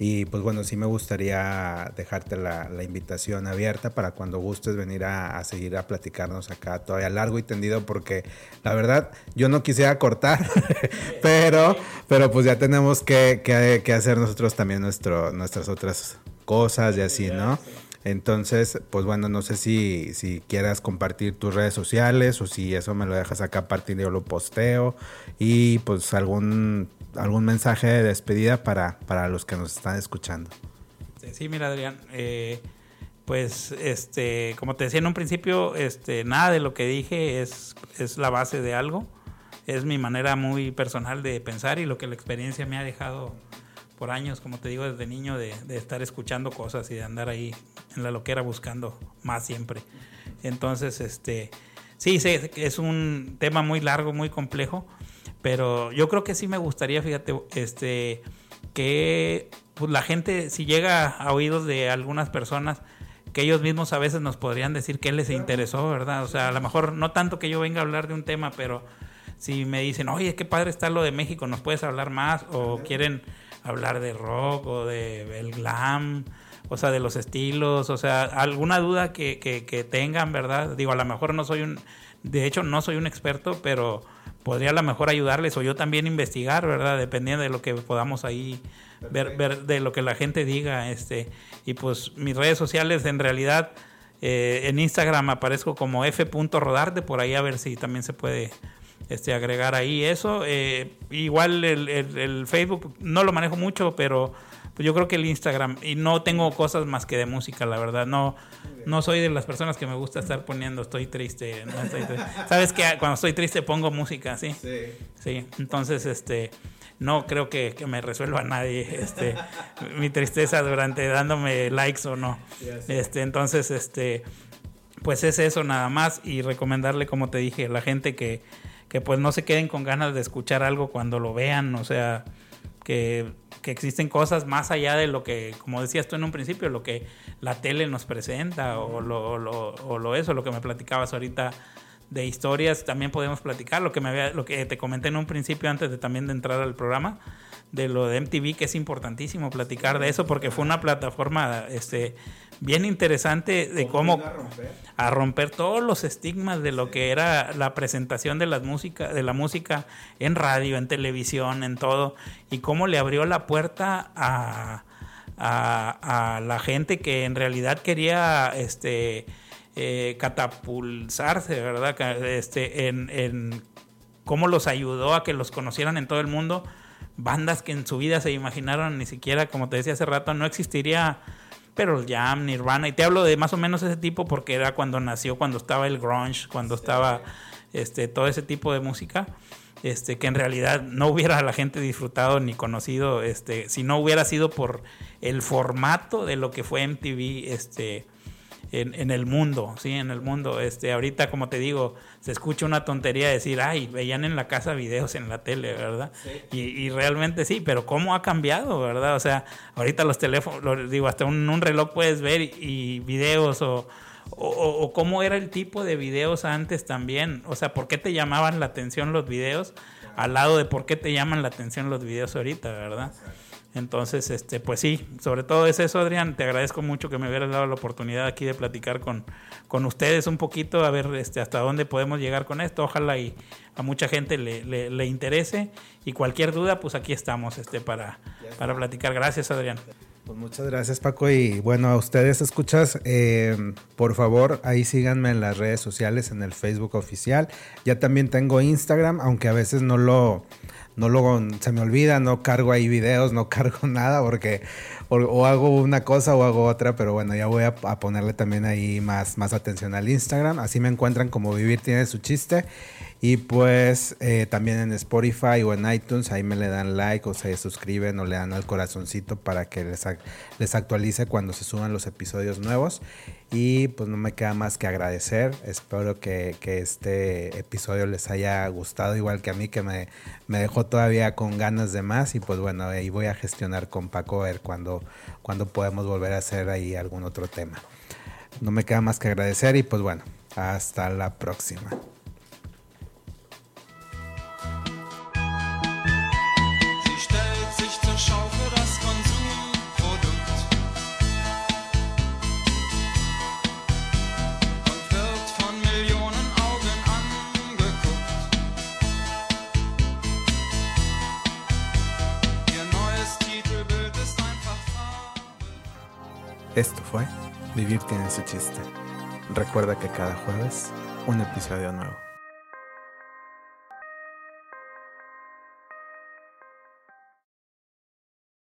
Y pues bueno, sí me gustaría dejarte la, invitación abierta para cuando gustes venir a, seguir a platicarnos acá todavía largo y tendido porque la verdad yo no quisiera cortar, pero, pero pues ya tenemos que, que, hacer nosotros también nuestro, nuestras otras cosas y así, ¿no? Entonces, pues bueno, no sé si, si quieras compartir tus redes sociales o si eso me lo dejas acá a partir de yo lo posteo y pues algún, algún mensaje de despedida para, para los que nos están escuchando. Sí, mira Adrián, eh, pues este, como te decía en un principio, este, nada de lo que dije es, es la base de algo, es mi manera muy personal de pensar y lo que la experiencia me ha dejado por años, como te digo, desde niño, de, estar escuchando cosas y de andar ahí en la loquera buscando más siempre. Entonces, este, sí, que es un tema muy largo, muy complejo, pero yo creo que sí me gustaría, fíjate, este, que pues, la gente, si llega a oídos de algunas personas, que ellos mismos a veces nos podrían decir qué les interesó, ¿verdad? O sea, a lo mejor no tanto que yo venga a hablar de un tema, pero si me dicen, oye, qué padre está lo de México, ¿nos puedes hablar más? O quieren hablar de rock o de el glam, o sea, de los estilos, o sea, alguna duda que, que, tengan, ¿verdad? Digo, a lo mejor no soy un, de hecho no soy un experto, pero podría a lo mejor ayudarles o yo también investigar, ¿verdad? Dependiendo de lo que podamos ahí ver, ver de lo que la gente diga, este, y pues mis redes sociales en realidad... Eh, en Instagram aparezco como f.rodarte, por ahí a ver si también se puede este, agregar ahí eso. Eh, igual el, Facebook no lo manejo mucho, pero pues yo creo que el Instagram, y no tengo cosas más que de música, la verdad, no, no soy de las personas que me gusta estar poniendo estoy triste. Sabes que cuando estoy triste pongo música, ¿sí? Sí. Sí, entonces este no creo que, me resuelva nadie este mi tristeza durante dándome likes o no. Este, entonces este pues es eso nada más y recomendarle como te dije, la gente que que pues no se queden con ganas de escuchar algo cuando lo vean, o sea, que, existen cosas más allá de lo que, como decías tú en un principio, lo que la tele nos presenta o lo, o lo eso, lo que me platicabas ahorita de historias, también podemos platicar, lo que, me había, lo que te comenté en un principio antes de también de entrar al programa, de lo de MTV, que es importantísimo platicar de eso, porque fue una plataforma este, bien interesante de cómo a romper? todos los estigmas de lo que era la presentación de la música, de la música en radio, en televisión, en todo, y cómo le abrió la puerta a, a, la gente que en realidad quería este eh, catapulsarse, ¿verdad? Este, en, en cómo los ayudó a que los conocieran en todo el mundo bandas que en su vida se imaginaron ni siquiera, como te decía hace rato, no existiría pero Jam, Nirvana, y te hablo de más o menos ese tipo porque era cuando nació, cuando estaba el grunge, cuando estaba este, todo ese tipo de música, este, que en realidad no hubiera la gente disfrutado ni conocido, este, si no hubiera sido por el formato de lo que fue MTV, este, en, el mundo, sí, en el mundo. Este, ahorita, como te digo, se escucha una tontería decir, ay, veían en la casa videos en la tele, ¿verdad? Y, realmente sí, pero ¿cómo ha cambiado, verdad? O sea, ahorita los teléfonos, digo, hasta un, un, reloj puedes ver y, videos o, o, cómo era el tipo de videos antes también. O sea, ¿por qué te llamaban la atención los videos al lado de por qué te llaman la atención los videos ahorita, verdad? Entonces, este, pues sí, sobre todo es eso, Adrián. Te agradezco mucho que me hubieras dado la oportunidad aquí de platicar con, con ustedes un poquito, a ver este, hasta dónde podemos llegar con esto. Ojalá y a mucha gente le, le, interese. Y cualquier duda, pues aquí estamos este, para, para platicar. Gracias, Adrián. Pues muchas gracias, Paco. Y bueno, a ustedes escuchas, eh, por favor, ahí síganme en las redes sociales, en el Facebook oficial. Ya también tengo Instagram, aunque a veces no lo no luego se me olvida, no cargo ahí videos, no cargo nada porque o, hago una cosa o hago otra, pero bueno, ya voy a, ponerle también ahí más, más atención al Instagram. Así me encuentran como Vivir tiene su chiste. Y pues eh, también en Spotify o en iTunes, ahí me le dan like o se suscriben o le dan al corazoncito para que les, les actualice cuando se suban los episodios nuevos. Y pues no me queda más que agradecer. Espero que, este episodio les haya gustado igual que a mí, que me, me, dejó todavía con ganas de más. Y pues bueno, ahí voy a gestionar con Paco a ver cuando, cuando podemos volver a hacer ahí algún otro tema. No me queda más que agradecer y pues bueno, hasta la próxima. Esto fue Vivir tiene su chiste. Recuerda que cada jueves un episodio nuevo.